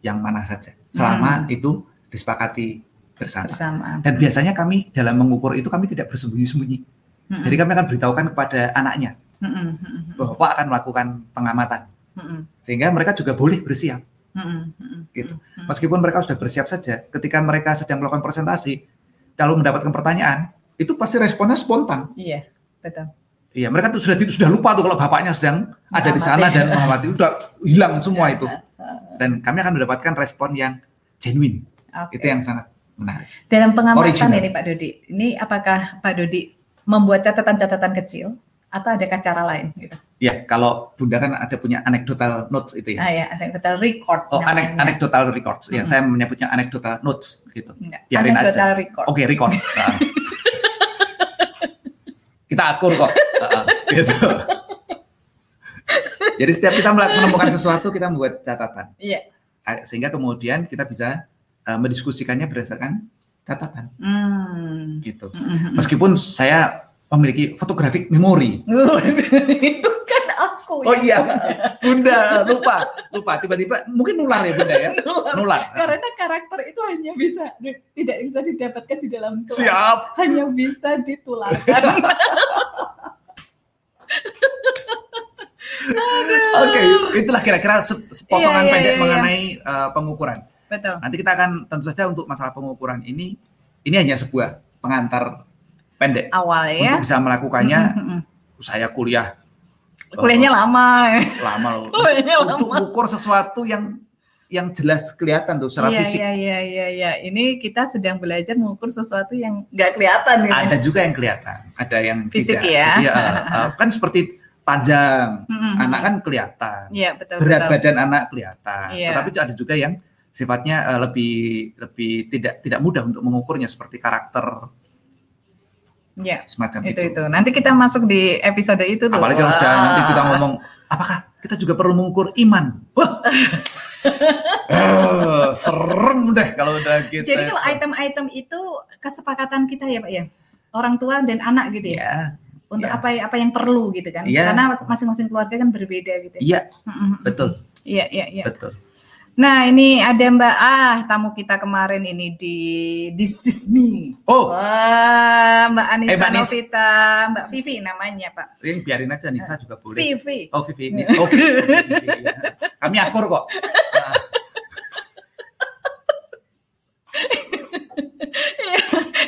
yang mana saja, selama Hmm. itu disepakati bersama. bersama. Dan biasanya kami dalam mengukur itu kami tidak bersembunyi-sembunyi. Mm-mm. Jadi kami akan beritahukan kepada anaknya Mm-mm, mm-mm, bahwa akan melakukan pengamatan mm-mm, sehingga mereka juga boleh bersiap mm-mm, Gitu. meskipun mereka sudah bersiap saja ketika mereka sedang melakukan presentasi kalau mendapatkan pertanyaan itu pasti responnya spontan Iya, betul. Iya, mereka tuh sudah sudah lupa tuh kalau bapaknya sedang ada di sana dan mengamati udah hilang semua itu. Dan kami akan mendapatkan respon yang genuine. Oke. Itu yang sangat menarik. Dalam pengamatan Original. ini Pak Dodi, ini apakah Pak Dodi membuat catatan-catatan kecil atau adakah cara lain? Gitu? Ya, kalau Bunda kan ada punya anecdotal notes itu ya. Ah ya, kita record. Oh, anek anecdotal records. Ya, Mm-mm. saya menyebutnya anecdotal notes gitu. Enggak, biarin aja. anecdotal record. Oke, record. Nah. kita akur kok. Heeh, gitu. Jadi setiap kita menemukan sesuatu kita membuat catatan. Iya. Ah, Sehingga kemudian kita bisa eh, mendiskusikannya berdasarkan catatan Hmm. gitu. Meskipun saya memiliki photographic memory. itu kan aku. Oh iya, punya. Bunda lupa, lupa tiba-tiba mungkin nular ya Bunda ya, Nular. nular. Karena karakter itu hanya bisa tidak bisa didapatkan di dalam kelas. Siap. Hanya bisa ditularkan. Oke, itulah kira-kira se- sepotongan Iya, iya, pendek iya, iya. mengenai uh, pengukuran. Betul. Nanti kita akan tentu saja untuk masalah pengukuran ini, ini hanya sebuah pengantar pendek Awal ya. untuk bisa melakukannya. Mm-mm. Saya kuliah uh, Kuliahnya lama. lama loh. Kuliahnya untuk lama. mengukur sesuatu yang yang jelas kelihatan tuh secara Iya, fisik. iya, iya, iya, iya. Ini kita sedang belajar mengukur sesuatu yang nggak kelihatan. gitu. Ada juga yang kelihatan, ada yang Fisik tidak. ya. Jadi, uh, uh, kan seperti panjang, Mm-mm. anak kan kelihatan, Iya, betul. berat betul. badan anak kelihatan. Iya. Tetapi ada juga yang sifatnya uh, lebih lebih tidak tidak mudah untuk mengukurnya seperti karakter Iya, semacam itu itu. itu. Nanti kita masuk di episode itu tuh. Apalagi kalau sudah nanti kita ngomong, apakah kita juga perlu mengukur iman? Wah, Eh, serem deh kalau udah gitu. Jadi kalau item-item itu kesepakatan kita ya, Pak ya. Orang tua dan anak gitu ya. ya, Untuk Iya. apa apa yang perlu gitu kan. Iya. Karena masing-masing keluarga kan berbeda gitu. iya Mm-mm. betul Iya, iya, iya. betul. Nah, ini ada Mbak ah tamu kita kemarin ini di This is me. Oh, Wah, Mbak Anissa Eh, Mbak. Novita, Mbak Vivi namanya, Pak. yang biarin aja Nisa juga boleh. Vivi. Oh Vivi ini. Oh Vivi. Vivi, ya. Kami akur kok. Nah,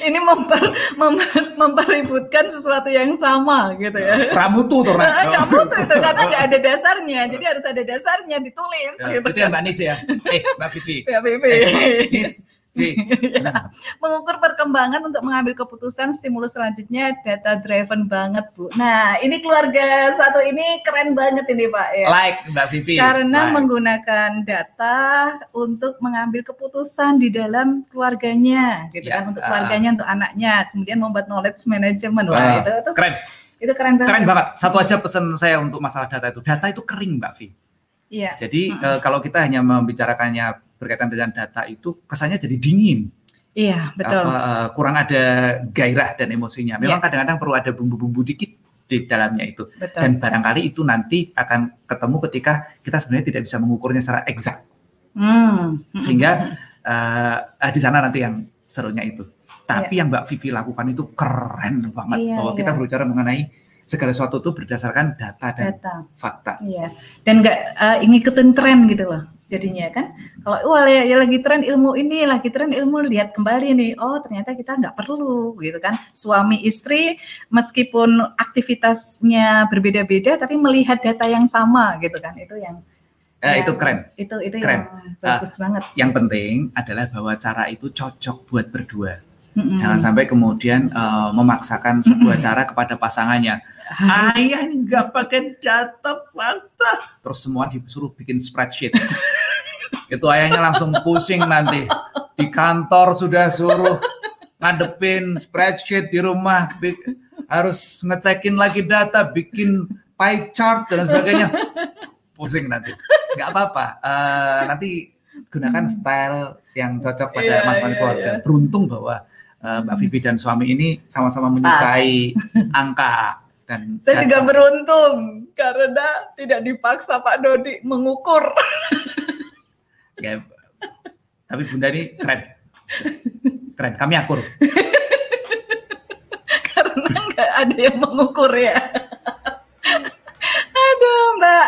ini memper, mem- mempeributkan sesuatu yang sama gitu ya. Pramutu tuh. Ran. Butuh itu karena nggak ada dasarnya, jadi harus ada dasarnya ditulis Ya, gitu. itu ya Mbak Nis ya. Eh Mbak Vivi. Ya, Vivi. Eh, Nis. Vivi. Nah, Mengukur perkembangan untuk mengambil keputusan stimulus selanjutnya data driven banget Bu. Nah ini keluarga satu ini keren banget ini Pak ya. like Mbak Vivi. Karena Like. menggunakan data untuk mengambil keputusan di dalam keluarganya, gitu Ya, kan, untuk ah. keluarganya, untuk anaknya, kemudian membuat knowledge management, Wah, itu, itu, keren, itu keren banget. keren banget. Satu aja pesan saya untuk masalah data itu. Data itu kering Mbak Vivi. Iya, Jadi Mm-mm. eh, kalau kita hanya membicarakannya berkaitan dengan data itu kesannya jadi dingin. iya betul. apa, eh, kurang ada gairah dan emosinya. Memang Ya. kadang-kadang perlu ada bumbu-bumbu dikit di dalamnya itu. betul. Dan barangkali itu nanti akan ketemu ketika kita sebenarnya tidak bisa mengukurnya secara eksak. Hmm. Sehingga eh, eh, di sana nanti yang serunya itu. Tapi Iya. yang Mbak Vivi lakukan itu keren banget Iya, bahwa iya. kita berbicara mengenai segala sesuatu itu berdasarkan data dan data, fakta. iya. Dan nggak eh, ngikutin tren gitu loh. Jadinya kan, kalau wah ya, ya lagi tren ilmu ini, lagi tren ilmu lihat kembali nih, oh ternyata kita nggak perlu gitu kan. Suami istri meskipun aktivitasnya berbeda-beda, tapi melihat data yang sama gitu kan, itu yang Eh, Ya. itu keren. itu itu Keren. yang bagus banget. Yang penting adalah bahwa cara itu cocok buat berdua. Mm-mm. Jangan sampai kemudian eh, memaksakan sebuah cara kepada pasangannya. Ayah nggak pakai data fakta. Terus semua disuruh bikin spreadsheet. Itu ayahnya langsung pusing nanti. Di kantor sudah suruh ngadepin spreadsheet di rumah. harus ngecekin lagi data, bikin pie chart dan sebagainya. Pusing nanti. Nggak apa-apa. Eh, nanti gunakan style yang cocok pada Iya, masing-masing iya, keluarga. iya. Beruntung bahwa eh, Mbak Vivi dan suami ini sama-sama menyukai angka dan Saya data. juga beruntung karena tidak dipaksa Pak Dodi mengukur. Ya, tapi Bunda ini keren. Keren, kami akur. karena nggak ada yang mengukur ya.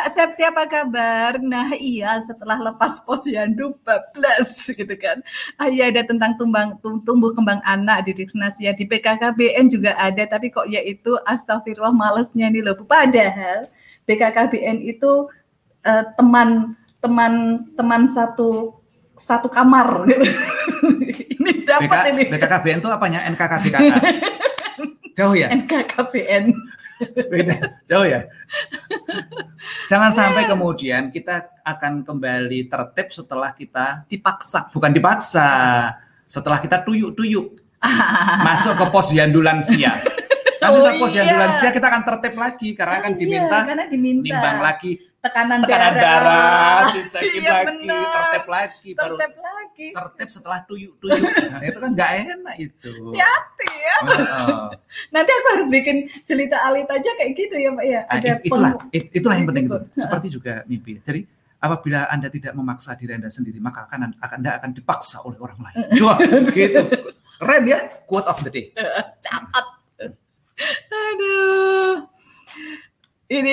Kak Septi apa kabar? Nah iya setelah lepas posyandu bablas gitu kan. Ah iya ada tentang tumbang, tumbuh kembang anak di Diksnasia di PKKBN juga ada tapi kok ya itu astagfirullah malesnya nih loh. Padahal BKKBN itu uh, teman teman teman satu satu kamar gitu. ini dapat ini. BKKBN itu apanya? NKKBKK. Jauh ya? NKKBN. Beda, jauh ya. Jangan sampai kemudian kita akan kembali tertib setelah kita dipaksa. Bukan dipaksa, setelah kita tuyuk-tuyuk masuk ke pos lansia. Nanti oh, pos iya. lansia kita akan tertib lagi karena akan diminta, iya, karena diminta nimbang lagi tekanan, tekanan darah, darah dicekin iya, lagi, tertib lagi, baru tertib lagi. Tertib setelah tuyuk-tuyuk. Nah, itu kan nggak enak itu. Hati ya. Oh. Nanti aku harus bikin cerita alit aja kayak gitu ya, Pak ya. Ada nah, itulah, itulah yang penting itu. Seperti juga mimpi. Jadi apabila Anda tidak memaksa diri Anda sendiri, maka akan Anda akan dipaksa oleh orang lain. Coba gitu. Keren ya, quote of the day. Catat. Aduh ini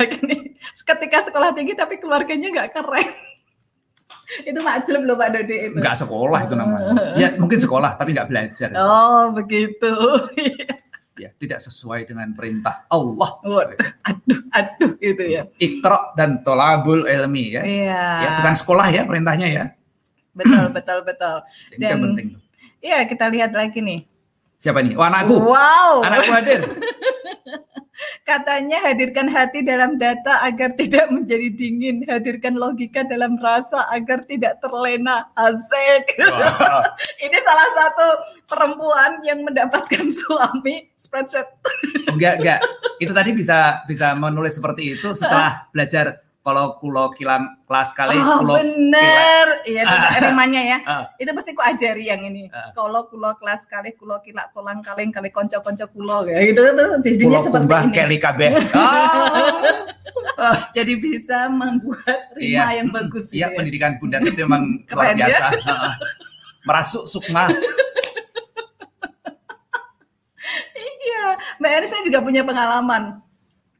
lagi nih ketika sekolah tinggi tapi keluarganya nggak keren. Itu macam loh Pak Dodi itu. Nggak sekolah itu namanya. Ya mungkin sekolah tapi nggak belajar. Oh begitu. Ya tidak sesuai dengan perintah Allah. Aduh aduh itu ya. Ikro dan tolabul ilmi ya. Iya. ya bukan sekolah ya perintahnya ya. Betul betul betul. Dan penting iya kita lihat lagi nih. Siapa nih? Oh, anakku. Wow. Anakku hadir Katanya hadirkan hati dalam data agar tidak menjadi dingin, hadirkan logika dalam rasa agar tidak terlena. Asik. Wow. Ini salah satu perempuan yang mendapatkan suami spreadsheet. Enggak, enggak. Itu tadi bisa bisa menulis seperti itu setelah belajar kalau kulo kilam kelas kali oh, kulo bener. Iya itu rimanya ya. Uh, itu pasti ku ajari yang ini. Uh, kalau kulo kelas kali kulo kila kolang kaleng kali konco konco kulo ya gitu tuh. Jadinya seperti ini. Keli kabeh. Oh. jadi bisa membuat rima iya, yang bagus iya gitu ya. pendidikan bunda itu memang luar ya? biasa. Ya? merasuk sukma. Iya. Mbak Eris saya juga punya pengalaman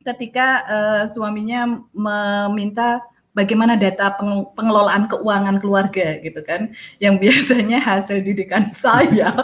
ketika uh, suaminya meminta bagaimana data pengelolaan keuangan keluarga gitu kan. Yang biasanya hasil didikan saya.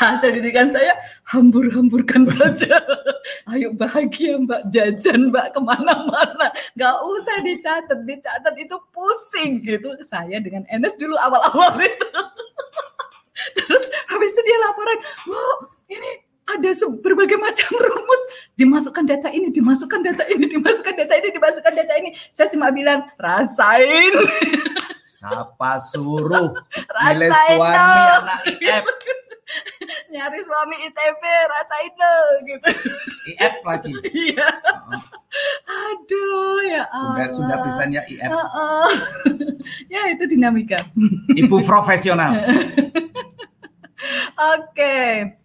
Hasil didikan saya hambur-hamburkan saja. Ayo bahagia mbak. Jajan mbak ke mana-mana. Nggak usah dicatat. Dicatat itu pusing gitu. Saya dengan Enes dulu awal-awal itu. Terus habis itu dia laporan wow ini ada berbagai macam rumus. Dimasukkan data ini dimasukkan data ini dimasukkan data ini dimasukkan data ini. Saya cuma bilang rasain. Siapa suruh? Milih suami anak IF nyari suami ITB rasain lo gitu. IF lagi? Iya. Aduh ya sudah sudah bisanya IF -uh. ya itu dinamika. Ibu profesional. Oke. okay.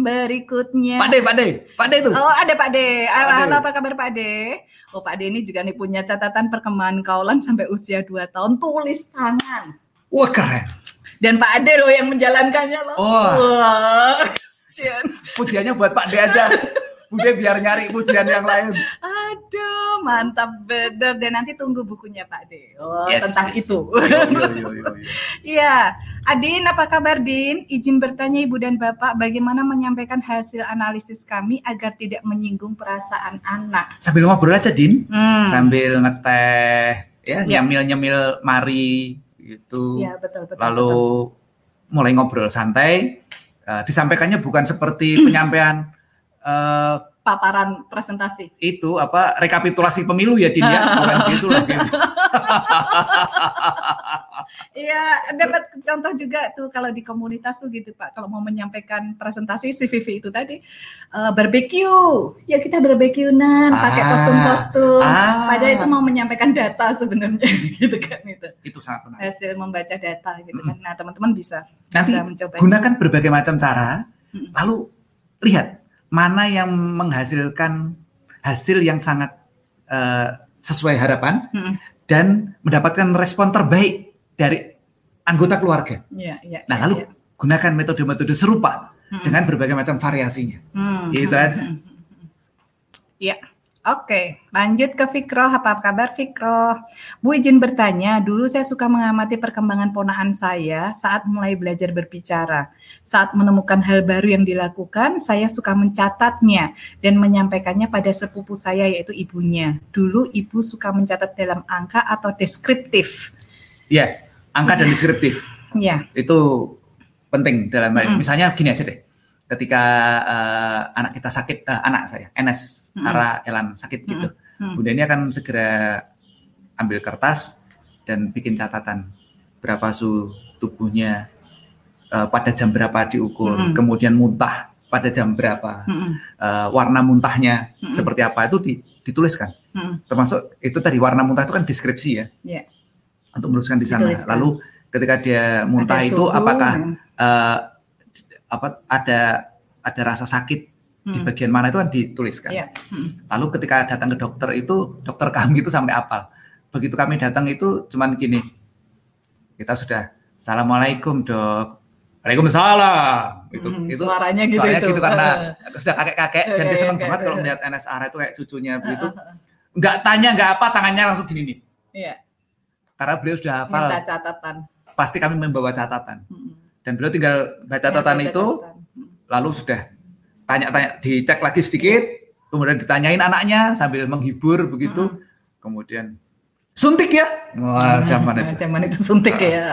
Berikutnya. Pak De, Pak De, Pak De itu. Oh, ada Pak De. Halo, apa kabar Pak De? Oh, Pak De ini juga nih punya catatan perkembangan kaulan sampai usia 2 tahun tulis tangan. Wah, keren. Dan Pak Ade loh yang menjalankannya loh. Oh. Wah. Pujiannya buat Pak De aja. Bude biar nyari pujian yang lain. Aduh, mantap bener. Dan nanti tunggu bukunya Pak De. Oh, yes, tentang yes. itu. Iya. Adin, apa kabar Din? Izin bertanya Ibu dan Bapak, bagaimana menyampaikan hasil analisis kami agar tidak menyinggung perasaan anak? Sambil ngobrol aja, Din. Hmm. Sambil ngeteh, ya, ya. nyemil-nyemil mari gitu. Iya, betul, betul. Lalu betul. mulai ngobrol santai. Uh, disampaikannya bukan seperti penyampaian uh, paparan presentasi. Itu apa rekapitulasi pemilu ya Din ya, bukan gitu loh. Gitu. Iya, dapat contoh juga tuh kalau di komunitas tuh gitu Pak, kalau mau menyampaikan presentasi CVV itu tadi uh, barbecue, ya kita barbekyunan ah, pakai kostum-kostum. Ah, Padahal itu mau menyampaikan data sebenarnya gitu kan itu. Itu sangat menarik. Hasil membaca data gitu kan. Nah, teman-teman bisa Nanti bisa mencoba. Gunakan berbagai macam cara, lalu lihat mana yang menghasilkan hasil yang sangat uh, sesuai harapan hmm. dan mendapatkan respon terbaik dari anggota keluarga. Ya, ya, nah, ya, lalu ya. gunakan metode-metode serupa hmm. dengan berbagai macam variasinya. Hmm. Itu aja. Iya. Oke, lanjut ke Fikro. Apa kabar Fikro? Bu izin bertanya, dulu saya suka mengamati perkembangan ponakan saya saat mulai belajar berbicara. Saat menemukan hal baru yang dilakukan, saya suka mencatatnya dan menyampaikannya pada sepupu saya yaitu ibunya. Dulu ibu suka mencatat dalam angka atau deskriptif. Iya, angka dan deskriptif. Iya. Itu penting dalam hal ini. Misalnya gini aja deh. Ketika eh, anak kita sakit, eh, anak saya, Enes, Mm-mm. Ara, Elan sakit gitu. Hmm. Bunda ini akan segera ambil kertas dan bikin catatan berapa suhu tubuhnya eh, pada jam berapa diukur, Mm-mm. kemudian muntah pada jam berapa, Mm-mm. eh, warna muntahnya Mm-mm. seperti apa itu di- dituliskan. Mm-mm. Termasuk itu tadi warna muntah itu kan deskripsi ya, Iya. untuk menuliskan di sana. Dituliskan. Lalu ketika dia muntah Ada itu suhu, apakah eh, apa ada ada rasa sakit di mm. bagian mana itu kan dituliskan. Iya. Mm. Lalu ketika datang ke dokter itu dokter kami itu sampai apal. Begitu kami datang itu cuman gini. Kita sudah Assalamualaikum dok. Waalaikumsalam. Itu Mm, itu suaranya gitu soalnya itu. gitu karena sudah kakek-kakek dan dia seneng kakek, banget kalau melihat NSR itu kayak cucunya begitu. Uh, uh, uh. Nggak tanya nggak apa tangannya langsung gini nih. Iya. Karena beliau sudah hafal. Minta catatan. Pasti kami membawa catatan. Mm. Dan beliau tinggal baca catatan itu catatan. Mm. lalu sudah tanya-tanya dicek lagi sedikit kemudian ditanyain anaknya sambil menghibur begitu Mm. kemudian suntik ya wah zaman Nah, itu zaman itu suntik Ah. ya.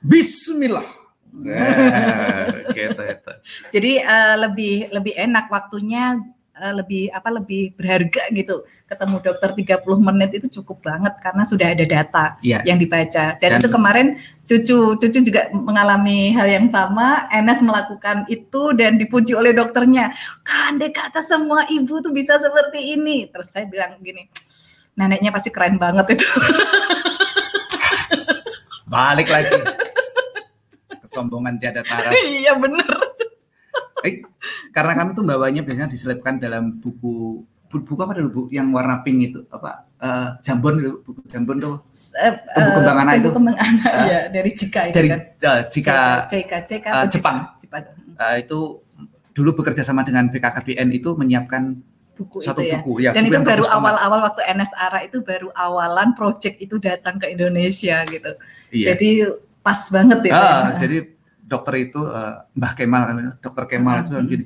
Bismillah Eh, gitu itu Jadi eh, lebih lebih enak waktunya eh, lebih apa lebih berharga gitu. Ketemu dokter 30 menit itu cukup banget karena sudah ada data Iya. yang dibaca. Dan, Dan- itu kemarin cucu cucu juga mengalami hal yang sama. Enes melakukan itu dan dipuji oleh dokternya. Kandai kata semua ibu tuh bisa seperti ini. Terus saya bilang gini, neneknya pasti keren banget itu. balik lagi kesombongan tiada tara iya bener. Eh, karena kami tuh bawanya biasanya diselipkan dalam buku bu- buku apa dulu bu yang warna pink itu apa Eh, jambon dulu buku jambon tuh Eh, Tumbuh kembang anak itu. kembang anak, Ah. ya dari Cika itu dari kan. jika CK, CK, eh, atau Jepang. Jepang. eh, itu dulu bekerja sama dengan BKKBN itu menyiapkan buku satu itu ya. buku ya Dan buku itu baru awal-awal waktu NS Ara itu baru awalan project itu datang ke Indonesia gitu. iya. Jadi pas banget ya. Ah, jadi dokter itu eh, Mbah Kemal, dokter Kemal itu kan hmm. gini.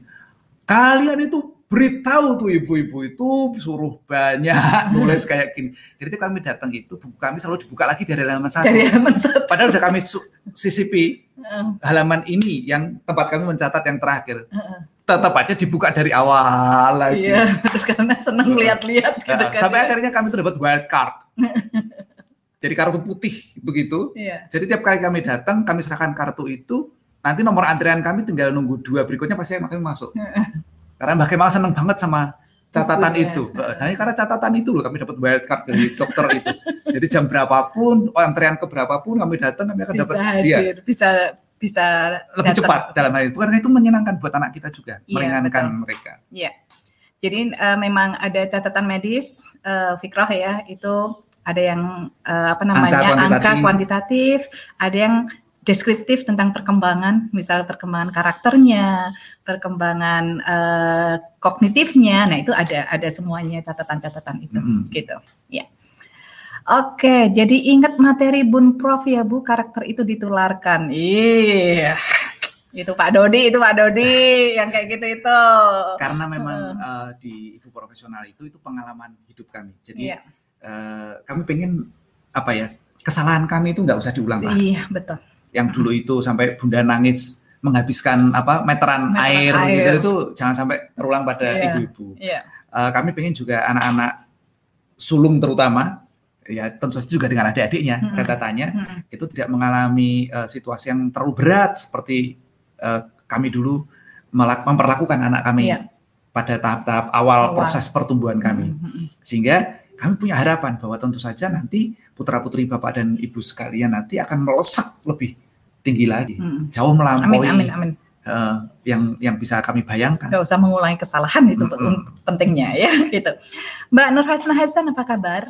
Kalian itu beritahu tuh ibu-ibu itu suruh banyak nulis kayak gini. Jadi itu kami datang itu buku kami selalu dibuka lagi dari halaman satu. dari halaman satu. Padahal sudah kami su- sisipi Heeh, halaman ini yang tempat kami mencatat yang terakhir. heeh. Tetap aja dibuka dari awal lagi. Iya, betul karena senang lihat-lihat gitu Nah, kan. sampai ya. akhirnya kami tuh dapat wild card. Jadi kartu putih begitu. Iya. Jadi tiap kali kami datang, kami serahkan kartu itu, nanti nomor antrian kami tinggal nunggu dua berikutnya pasti kami masuk. Karena Mbak Kemal seneng banget sama catatan itu. Nah, karena catatan itu loh kami dapat wild card dari dokter itu. Jadi jam berapapun, antrian ke berapapun kami datang, kami akan Bisa dapat hadir, dia bisa bisa lebih datang. cepat dalam hal itu. Karena itu menyenangkan buat anak kita juga, Iya, meringankan betul. mereka. Jadi eh, memang ada catatan medis eh, Fikroh ya, itu ada yang eh, apa namanya Angka angka kuantitatif. kuantitatif, ada yang deskriptif tentang perkembangan, misal perkembangan karakternya, perkembangan eh, kognitifnya. Nah itu ada ada semuanya catatan-catatan itu Mm-mm. gitu. Ya. Oke, jadi ingat materi Bun Prof ya Bu, karakter itu ditularkan. Iya. Itu Pak Dodi, itu Pak Dodi yang kayak gitu itu. Karena memang eh, di ibu profesional itu itu pengalaman hidup kami. Jadi Iya. Eh, kami pengen apa ya kesalahan kami itu nggak usah diulang lagi. Iya, betul. Yang dulu itu sampai bunda nangis menghabiskan apa meteran, Meteran air, air. gitu itu jangan sampai terulang pada Iya. ibu-ibu. Iya. Eh, kami pengen juga anak-anak sulung terutama ya tentu saja juga dengan adik-adiknya Mm-mm. rata-ratanya Mm-mm. itu tidak mengalami eh, situasi yang terlalu berat seperti eh, kami dulu memperlakukan anak kami Iya. pada tahap-tahap awal, Awal. proses pertumbuhan kami sehingga kami punya harapan bahwa tentu saja nanti putra putri bapak dan ibu sekalian nanti akan melesat lebih tinggi lagi Mm-mm. jauh Amin, melampaui amin, amin. eh, yang yang bisa kami bayangkan Gak usah mengulangi kesalahan itu Mm-mm. pentingnya ya gitu. Mbak Nur Hasna Hasan apa kabar?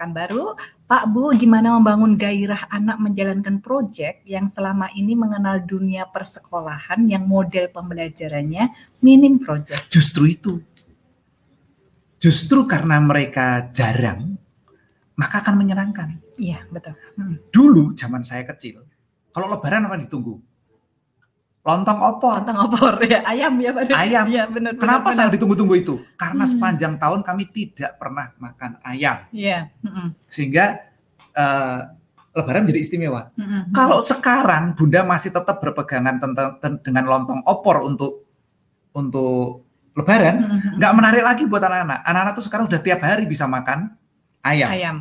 Kan baru, Pak Bu, gimana membangun gairah anak menjalankan proyek yang selama ini mengenal dunia persekolahan yang model pembelajarannya minim proyek. justru itu justru karena mereka jarang, maka akan menyenangkan. Iya, betul. Mm. Dulu zaman saya kecil, kalau lebaran apa ditunggu? Lontong opor. Lontong opor ya, ayam ya Pak. Ayam. Iya, benar. Kenapa benar, sangat ditunggu-tunggu itu? Karena Hmm. sepanjang tahun kami tidak pernah makan ayam. Iya. mm-mm, Sehingga eh, lebaran menjadi istimewa. mm-mm. Kalau sekarang Bunda masih tetap berpegangan tentang ten- dengan lontong opor untuk untuk lebaran, Mm-mm. nggak menarik lagi buat anak-anak. Anak-anak tuh sekarang udah tiap hari bisa makan ayam. ayam.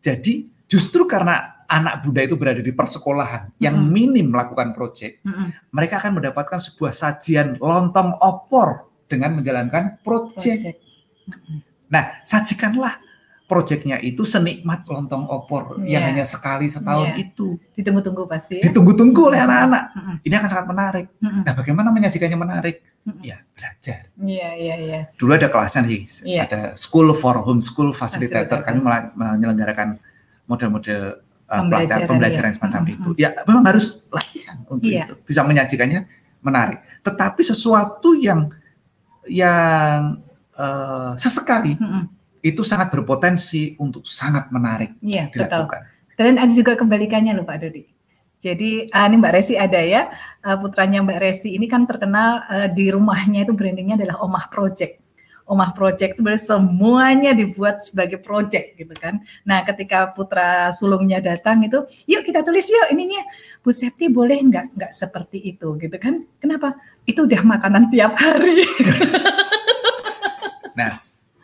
Jadi justru karena anak Bunda itu berada di persekolahan yang Mm-mm. minim melakukan proyek, Mm-mm. mereka akan mendapatkan sebuah sajian lontong opor dengan menjalankan proyek. Nah, sajikanlah proyeknya itu senikmat lontong opor yang Iya. hanya sekali setahun Iya. itu. Ditunggu-tunggu pasti. ya. Ditunggu-tunggu oleh anak-anak. Mm-mm. Ini akan sangat menarik. Mm-mm. Nah, bagaimana menyajikannya menarik? Mm-mm. Ya, belajar. Iya, iya, iya. Dulu ada kelasnya sih, Iya. ada School for Homeschool Facilitator. Facilitator. Kami menyelenggarakan model-model uh, Pembelajaran, pelatihan pembelajaran ya. semacam Mm-mm. itu. Ya, memang harus latihan untuk Iya. itu. Bisa menyajikannya menarik. Tetapi sesuatu yang yang eh, sesekali Mm-mm. Itu sangat berpotensi untuk sangat menarik betul. dilakukan. Dan ada juga kebalikannya loh Pak Dodi. Jadi ah, ini Mbak Resi ada ya, ah, putranya Mbak Resi ini kan terkenal ah, di rumahnya itu brandingnya adalah Omah Project. Omah Project itu semuanya dibuat sebagai project gitu kan. Nah ketika putra sulungnya datang itu, yuk kita tulis yuk ininya. Bu Septi boleh nggak nggak seperti itu gitu kan? Kenapa? Itu udah makanan tiap hari.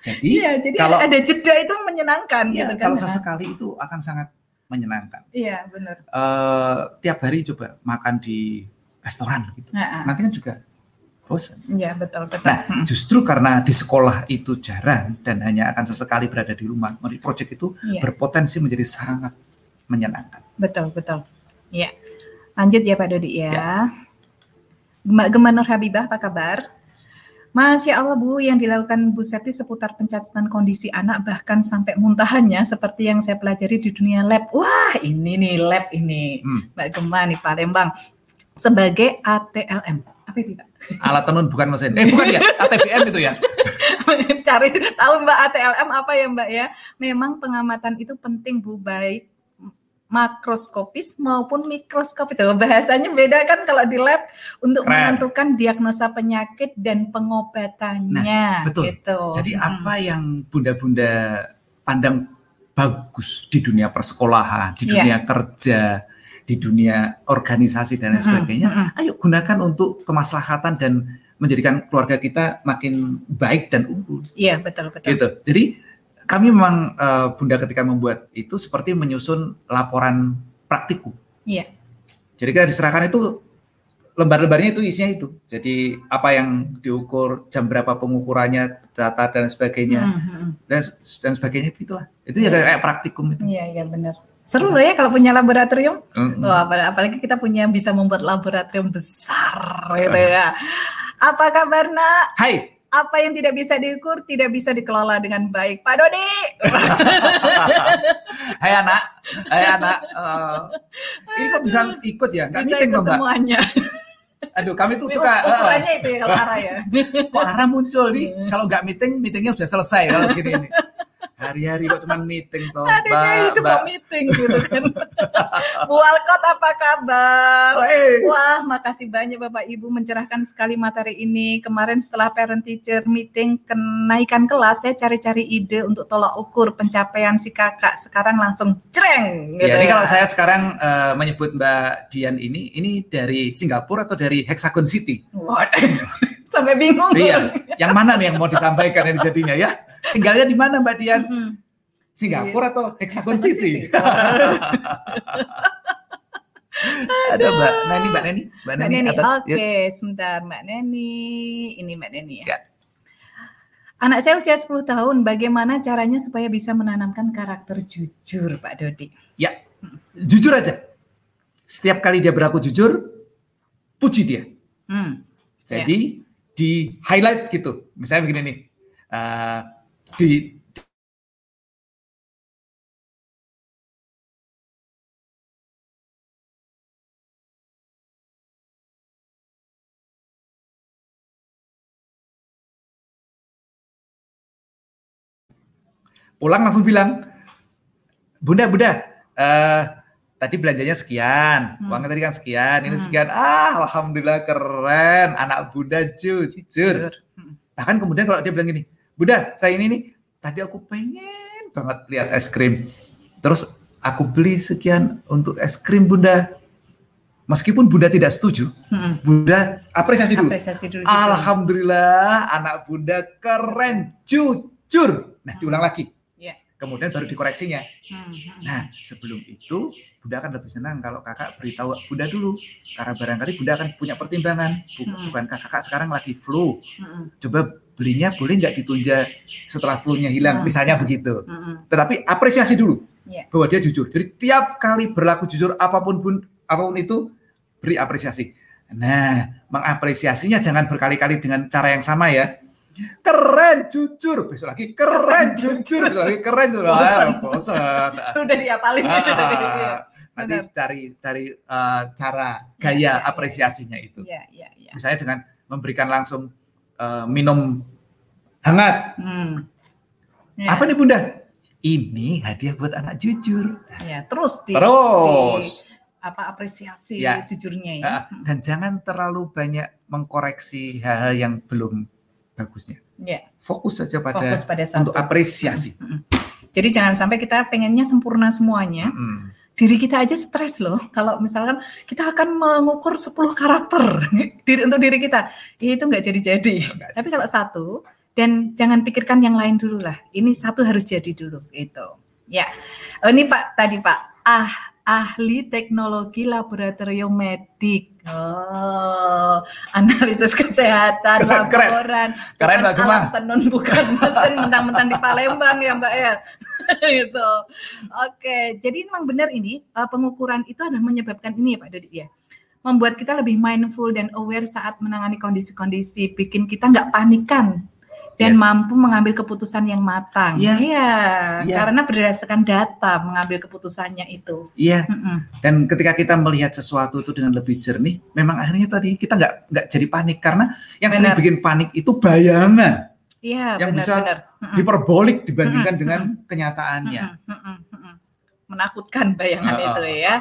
Jadi Iya, jadi kalau- ada jeda itu menyenangkan ya, gitu kan. kalau sesekali itu akan sangat menyenangkan. Iya benar. Eh, tiap hari coba makan di restoran gitu. Nah, ah. Nanti kan juga bosan. Iya betul betul. Nah, Mm. justru karena di sekolah itu jarang dan hanya akan sesekali berada di rumah, proyek itu Iya. berpotensi menjadi sangat menyenangkan. Betul, betul. Ya. Lanjut ya Pak Dodi ya. Ya. Mbak Gemma Nur Habibah, apa kabar? Masya Allah Bu, yang dilakukan Bu Septi seputar pencatatan kondisi anak bahkan sampai muntahannya seperti yang saya pelajari di dunia lab. Wah ini nih lab ini. Hmm. Mbak Gemma nih Palembang. Sebagai ATLM. Apa itu Pak? Alat tenun bukan mesin. Eh bukan ya, ATBM itu ya. Cari tahu Mbak ATLM apa ya Mbak ya? Memang pengamatan itu penting Bu, baik makroskopis maupun mikroskopis. Coba bahasanya beda kan kalau di lab untuk Keren. menentukan diagnosa penyakit dan pengobatannya. betul. Gitu. Jadi Mm-mm. apa yang bunda-bunda pandang bagus di dunia persekolahan, di Iya. dunia kerja, di dunia organisasi dan lain sebagainya, mm-mm. ayo gunakan untuk kemaslahatan dan menjadikan keluarga kita makin baik dan unggul. Iya betul betul. Gitu. Jadi kami memang eh, bunda ketika membuat itu seperti menyusun laporan praktikum. Iya. Jadi kita diserahkan itu lembar-lembarnya itu isinya itu. Jadi apa yang diukur, jam berapa pengukurannya, data dan sebagainya Mm-mm. dan dan sebagainya itulah. Itu ya Iya. kayak praktikum itu. Iya iya benar. Seru loh ya kalau punya laboratorium. Mm-mm. Wah, apal- apalagi kita punya bisa membuat laboratorium besar gitu ya. Apa kabar nak? Hai, Apa yang tidak bisa diukur tidak bisa dikelola dengan baik. Pak Dodi. hai anak, hai anak. Eh, ini kok bisa ikut ya? Bisa meeting ikut dong mbak? semuanya. Aduh, kami tuh suka. ukurannya itu ya kalau arah ya. kok arah muncul nih? Kalau nggak meeting, meetingnya sudah selesai kalau gini ini. Hari-hari kok cuma meeting toh, mbak. mau meeting gitu kan. Bu Alkot apa kabar? Oh, eh. Wah, makasih banyak Bapak Ibu mencerahkan sekali materi ini. Kemarin setelah parent teacher meeting kenaikan kelas, saya cari-cari ide untuk tolak ukur pencapaian si kakak. Sekarang langsung jreng. Gitu Ya, ini ya. kalau saya sekarang eh, menyebut Mbak Dian ini, ini dari Singapura atau dari Hexagon City? Waduh, sampai bingung. Iya, yang mana nih yang mau disampaikan ini jadinya ya? Tinggalnya di mana Mbak Dian? Mm-mm. Singapura atau Hexagon Hexagon City? City. Ada Mbak Neni, Mbak Neni, Mbak Mbak Neni, Neni, atas. oke, yes. sebentar Mbak Neni. Ini Mbak Neni ya. Ya. Anak saya usia 10 tahun, bagaimana caranya supaya bisa menanamkan karakter jujur, Pak Dodi? Jujur aja. Setiap kali dia berlaku jujur, puji dia. Hmm. Jadi di highlight gitu. Misalnya begini nih. eh, di pulang langsung bilang, Bunda, Bunda, eh tadi belanjanya sekian, Hmm. uangnya tadi kan sekian, ini Hmm. sekian. Ah, alhamdulillah keren, anak Bunda jujur. Hmm. Bahkan kemudian kalau dia bilang gini, Bunda, saya ini nih, tadi aku pengen banget lihat es krim. Terus aku beli sekian untuk es krim Bunda. Meskipun Bunda tidak setuju, Hmm. Bunda apresiasi dulu. Apresiasi dulu. Alhamdulillah, anak Bunda keren, jujur. Nah, diulang lagi. Iya. Kemudian baru dikoreksinya. Hmm, hmm. Nah, sebelum itu Bunda akan lebih senang kalau kakak beritahu Bunda dulu. Karena barangkali Bunda akan punya pertimbangan. Hmm. Bukankah kakak sekarang lagi flu? Hmm, Coba belinya boleh nggak ditunda setelah flu-nya hilang? Hmm. Misalnya begitu. hmm. Tetapi apresiasi dulu Iya. bahwa dia jujur. Jadi tiap kali berlaku jujur apa pun pun apa pun itu beri apresiasi. Nah, mengapresiasinya jangan berkali-kali dengan cara yang sama ya. Keren jujur, besok lagi keren jujur, besok lagi keren jujur. Bosan. Bosan. Udah diapalin gitu. Ah, Nanti Benar. cari cari eh, cara Ya, gaya ya, ya. apresiasinya itu. Iya, iya, iya. Misalnya dengan memberikan langsung eh, minum hangat. Hmm. Ya, Apa nih Bunda? Ini hadiah buat anak jujur. ya, terus di, Terus. di- apa apresiasi Ya. jujurnya ya. Dan jangan terlalu banyak mengkoreksi hal-hal yang belum bagusnya. Ya, Fokus saja pada fokus pada satu. untuk apresiasi. Mm-mm. Jadi jangan sampai kita pengennya sempurna semuanya. Mm-mm. Diri kita aja stres loh. Kalau misalkan kita akan mengukur 10 karakter diri untuk diri kita, itu nggak jadi-jadi. Tapi kalau satu dan jangan pikirkan yang lain dulu lah. Ini satu harus jadi dulu itu. Ya. Oh, ini Pak tadi Pak ah ahli teknologi laboratorium medik. Oh, analisis kesehatan Keren, keren. Keren, bukan Mbak tenun bukan mesin mentang-mentang di Palembang ya Mbak ya. gitu. Oke, jadi memang benar ini eh, pengukuran itu adalah menyebabkan ini ya Pak Dodi ya. Membuat kita lebih mindful dan aware saat menangani kondisi-kondisi, bikin kita nggak panikan dan Yes. mampu mengambil keputusan yang matang. Iya. Iya, Iya. karena berdasarkan data mengambil keputusannya itu. Iya. Mm-mm. Dan ketika kita melihat sesuatu itu dengan lebih jernih, memang akhirnya tadi kita nggak nggak jadi panik karena yang sering Benar. bikin panik itu bayangan, Iya, Yang bisa benar-benar. Mm-mm. hiperbolik dibandingkan Mm-mm, dengan kenyataannya. Mm-mm, mm-mm, mm-mm. Menakutkan bayangan Ah, itu ya.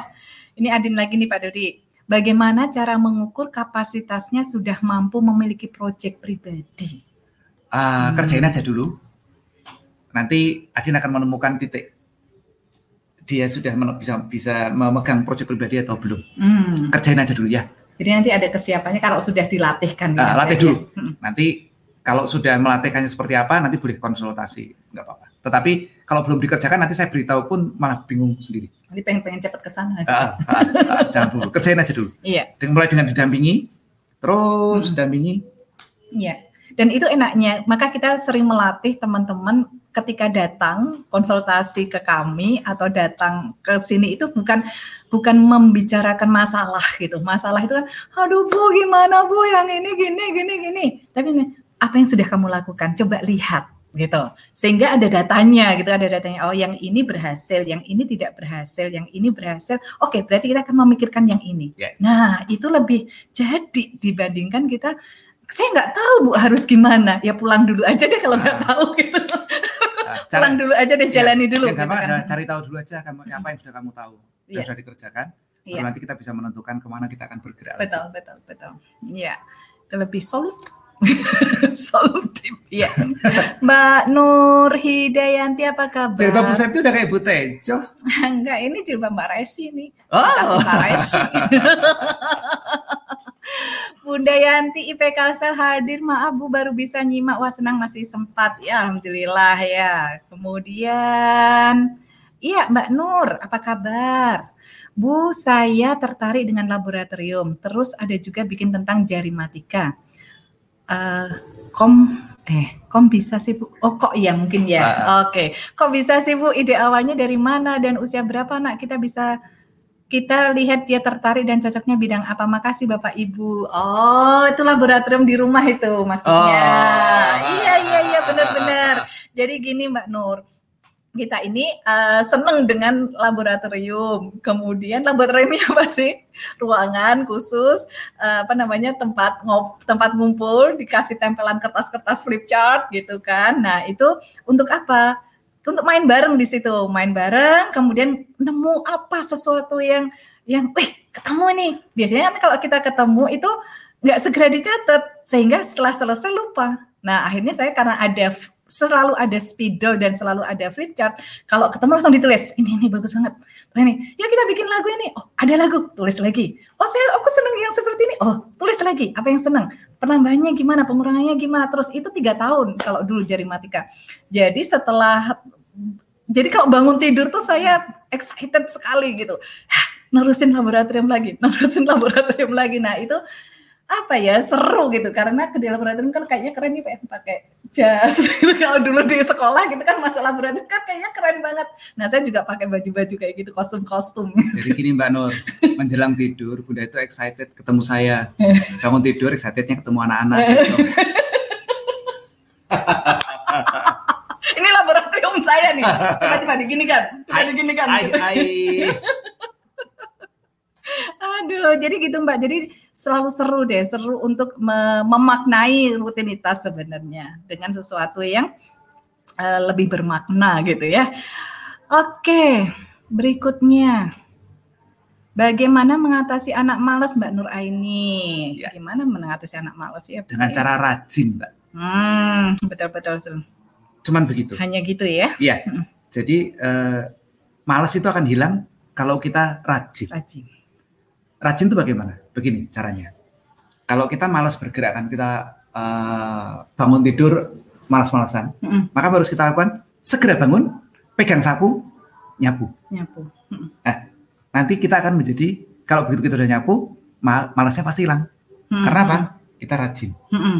Ini Adin lagi nih Pak Dodi. Bagaimana cara mengukur kapasitasnya sudah mampu memiliki proyek pribadi? Ah, Hmm. Kerjain aja dulu. Nanti Adin akan menemukan titik dia sudah bisa bisa memegang proyek pribadi atau belum. Hmm. Kerjain aja dulu ya. Jadi nanti ada kesiapannya kalau sudah dilatihkan. Ah, latih ya. dulu. Mm. Nanti kalau sudah melatihkannya seperti apa, nanti boleh konsultasi, nggak apa-apa. Tetapi kalau belum dikerjakan, nanti saya beritahu pun malah bingung sendiri. Nanti pengen-pengen cepet ke sana. Ah, ah, jangan dulu, kerjain aja dulu. Iya, Dengan- Mulai dengan didampingi, terus Hmm. dampingi. iya. Dan itu enaknya, maka kita sering melatih teman-teman ketika datang konsultasi ke kami atau datang ke sini itu bukan bukan membicarakan masalah gitu. Masalah itu kan, aduh bu gimana bu yang ini gini gini gini. Tapi ini, apa yang sudah kamu lakukan? Coba lihat gitu. Sehingga ada datanya gitu, ada datanya. Oh yang ini berhasil, yang ini tidak berhasil, yang ini berhasil. Oke, berarti kita akan memikirkan yang ini. Ya. Nah itu lebih jadi dibandingkan kita saya nggak tahu bu harus gimana ya pulang dulu aja deh kalau nggak Ah. tahu gitu Ah, pulang dulu aja deh Iya, jalani dulu yang gitu kan. adalah cari tahu dulu aja kamu apa yang sudah kamu tahu dan Iya. sudah dikerjakan. Baru Iya. nanti kita bisa menentukan ke mana kita akan bergerak. lagi. betul betul betul ya itu lebih solut solutif ya Mbak Nur Hidayanti apa kabar Jilbab pusat itu udah kayak Bu Tejo. enggak ini jilbab Mbak Resi nih Oh, Mbak Resi Bunda Yanti IPK Kalsel hadir. Maaf Bu baru bisa nyimak. Wah senang masih sempat. Ya Alhamdulillah ya. Kemudian iya Mbak Nur apa kabar? Bu saya tertarik dengan laboratorium. Terus ada juga bikin tentang jarimatika Eh, kom eh kom bisa sih Bu? Oh kok ya mungkin ya. Oke. Kok bisa sih Bu? Ide awalnya dari mana dan usia berapa nak? Kita bisa kita lihat dia tertarik dan cocoknya bidang apa. Makasih Bapak Ibu. Oh, itu laboratorium di rumah itu maksudnya. Oh. Iya, iya, iya, benar-benar. Jadi gini Mbak Nur, kita ini eh, seneng dengan laboratorium. Kemudian laboratoriumnya apa sih? Ruangan khusus, eh, apa namanya tempat ngop, tempat ngumpul, dikasih tempelan kertas-kertas flip chart gitu kan. Nah itu untuk apa? Untuk main bareng di situ, main bareng, kemudian nemu apa sesuatu yang yang, wih ketemu nih. Biasanya kan kalau kita ketemu itu nggak segera dicatat, sehingga setelah selesai lupa. Nah akhirnya saya karena ada selalu ada spidol dan selalu ada flip chart. Kalau ketemu langsung ditulis, ini ini bagus banget. Nah ini, ya kita bikin lagu ini. Oh ada lagu, tulis lagi. Oh saya aku seneng yang seperti ini. Oh tulis lagi. Apa yang seneng? Penambahannya gimana? Pengurangannya gimana? Terus itu tiga tahun kalau dulu jari matika. Jadi setelah jadi kalau bangun tidur tuh saya excited sekali gitu. Hah, nerusin laboratorium lagi, nerusin laboratorium lagi. Nah itu apa ya seru gitu karena ke laboratorium kan kayaknya keren nih Pak pakai jas gitu. kalau dulu di sekolah gitu kan masuk laboratorium kan kayaknya keren banget nah saya juga pakai baju-baju kayak gitu kostum-kostum jadi gini Mbak Nur menjelang tidur Bunda itu excited ketemu saya bangun tidur excitednya ketemu anak-anak gitu. Saya nih coba-coba diginikan coba diginikan Hai, hai. Aduh, jadi gitu Mbak. Jadi selalu seru deh, seru untuk me memaknai rutinitas sebenarnya dengan sesuatu yang uh, lebih bermakna gitu ya. Oke, berikutnya. Bagaimana mengatasi anak malas Mbak Nur Aini? Ya. Gimana mengatasi anak malas ya? Dengan cara rajin, Mbak. Hmm, betul-betul. Cuman begitu. Hanya gitu ya? Iya. Hmm. Jadi uh, malas itu akan hilang kalau kita rajin. Rajin rajin itu bagaimana? Begini caranya. Kalau kita malas bergerak kan kita uh, bangun tidur malas-malasan, mm maka harus kita lakukan segera bangun, pegang sapu, nyapu. Nyapu. Mm. Nah, nanti kita akan menjadi kalau begitu kita udah nyapu, mal malasnya pasti hilang. Mm. Karena apa? Kita rajin. Mm.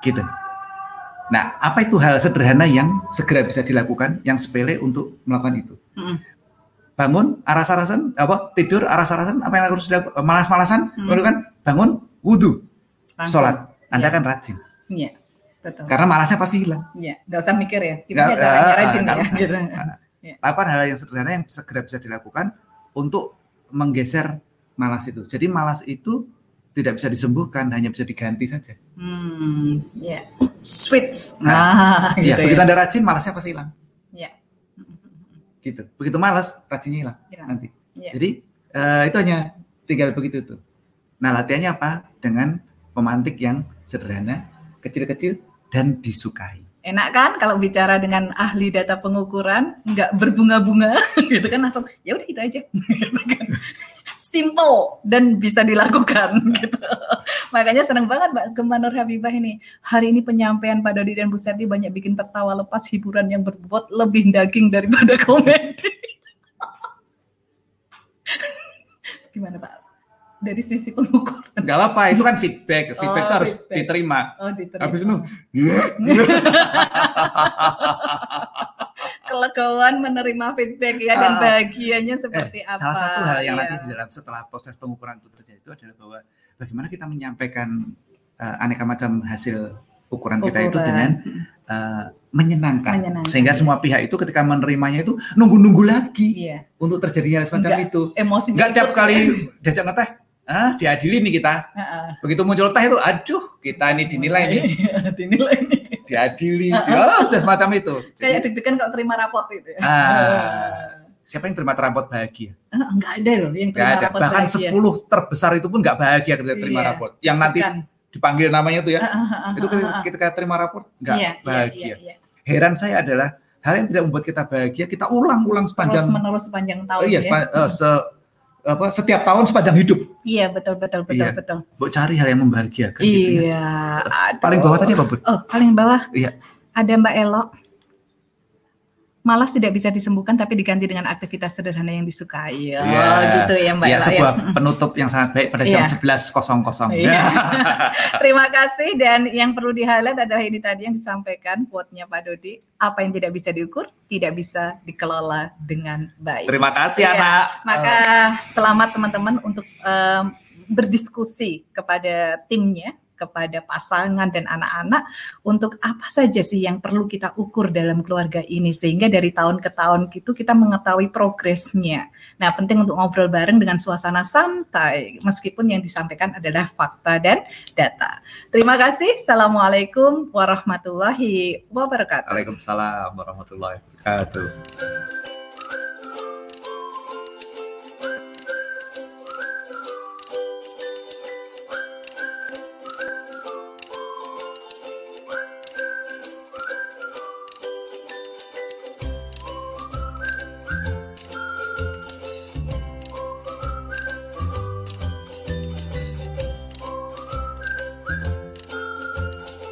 Gitu. Nah, apa itu hal sederhana yang segera bisa dilakukan, yang sepele untuk melakukan itu? Mm bangun aras-arasan apa tidur aras-arasan apa yang harus dilakukan malas-malasan hmm. baru kan bangun wudhu sholat anda ya. kan rajin iya betul karena malasnya pasti hilang iya nggak usah mikir ya gimana caranya uh, rajin ya usah. gitu. ya. lakukan hal yang sederhana yang segera bisa dilakukan untuk menggeser malas itu jadi malas itu tidak bisa disembuhkan hanya bisa diganti saja hmm ya yeah. switch nah, nah gitu ya, ya begitu anda rajin malasnya pasti hilang gitu. Begitu malas, rajinnya hilang ya. nanti. Ya. Jadi uh, itu hanya tinggal begitu tuh. Nah latihannya apa? Dengan pemantik yang sederhana, kecil-kecil dan disukai. Enak kan kalau bicara dengan ahli data pengukuran, nggak berbunga-bunga, gitu kan langsung ya udah itu aja. Gitu kan. Simple dan bisa dilakukan gitu. Makanya senang banget Mbak Gemma Nur Habibah ini. Hari ini penyampaian Pak Dodi dan Bu Seti banyak bikin tertawa lepas hiburan yang berbobot lebih daging daripada komedi. Gimana Pak? Dari sisi pengukuran. Gak apa, itu kan feedback. Feedback oh, itu harus feedback. diterima. Oh, diterima. Habis itu, kelegoan menerima feedback ya dan ah. bahagianya seperti eh, apa. Salah satu hal yang ya. nanti di dalam setelah proses pengukuran itu terjadi itu adalah bahwa bagaimana kita menyampaikan uh, aneka macam hasil ukuran, ukuran. kita itu dengan uh, menyenangkan. menyenangkan sehingga semua pihak itu ketika menerimanya itu nunggu-nunggu lagi iya. untuk terjadinya semacam Enggak, itu emosi nggak tiap kali diajak ngeteh ah diadili nih kita uh -uh. begitu muncul teh itu aduh kita ini dinilai nih dinilai nih diadili uh -uh. oh sudah semacam itu kayak deg-degan kalau terima raport itu ya. ah siapa yang terima raport bahagia? Enggak ada loh yang terima ada. raport Bahkan bahagia. 10 terbesar itu pun enggak bahagia ketika terima iya. raport. Yang nanti Bukan. dipanggil namanya itu ya. Uh, uh, uh, itu ketika terima raport enggak iya, iya, bahagia. Iya, iya, iya. Heran saya adalah hal yang tidak membuat kita bahagia, kita ulang-ulang sepanjang terus menerus sepanjang tahun iya, ya. Uh, se, apa setiap tahun sepanjang hidup. Iya, betul betul betul iya. betul. Bu cari hal yang membahagiakan iya, gitu ya. Aduh. Paling bawah tadi apa, Bu? Oh, paling bawah. Iya. Ada Mbak Elo malas tidak bisa disembuhkan tapi diganti dengan aktivitas sederhana yang disukai. Oh, yeah. gitu ya Mbak. Iya, ya, sebuah ya. penutup yang sangat baik pada jam yeah. 11.00. Yeah. Terima kasih dan yang perlu di-highlight adalah ini tadi yang disampaikan quote-nya Pak Dodi, apa yang tidak bisa diukur tidak bisa dikelola dengan baik. Terima kasih ya. Anak. Maka selamat teman-teman untuk um, berdiskusi kepada timnya kepada pasangan dan anak-anak untuk apa saja sih yang perlu kita ukur dalam keluarga ini sehingga dari tahun ke tahun itu kita mengetahui progresnya. Nah, penting untuk ngobrol bareng dengan suasana santai meskipun yang disampaikan adalah fakta dan data. Terima kasih. Assalamualaikum warahmatullahi wabarakatuh. Waalaikumsalam warahmatullahi wabarakatuh.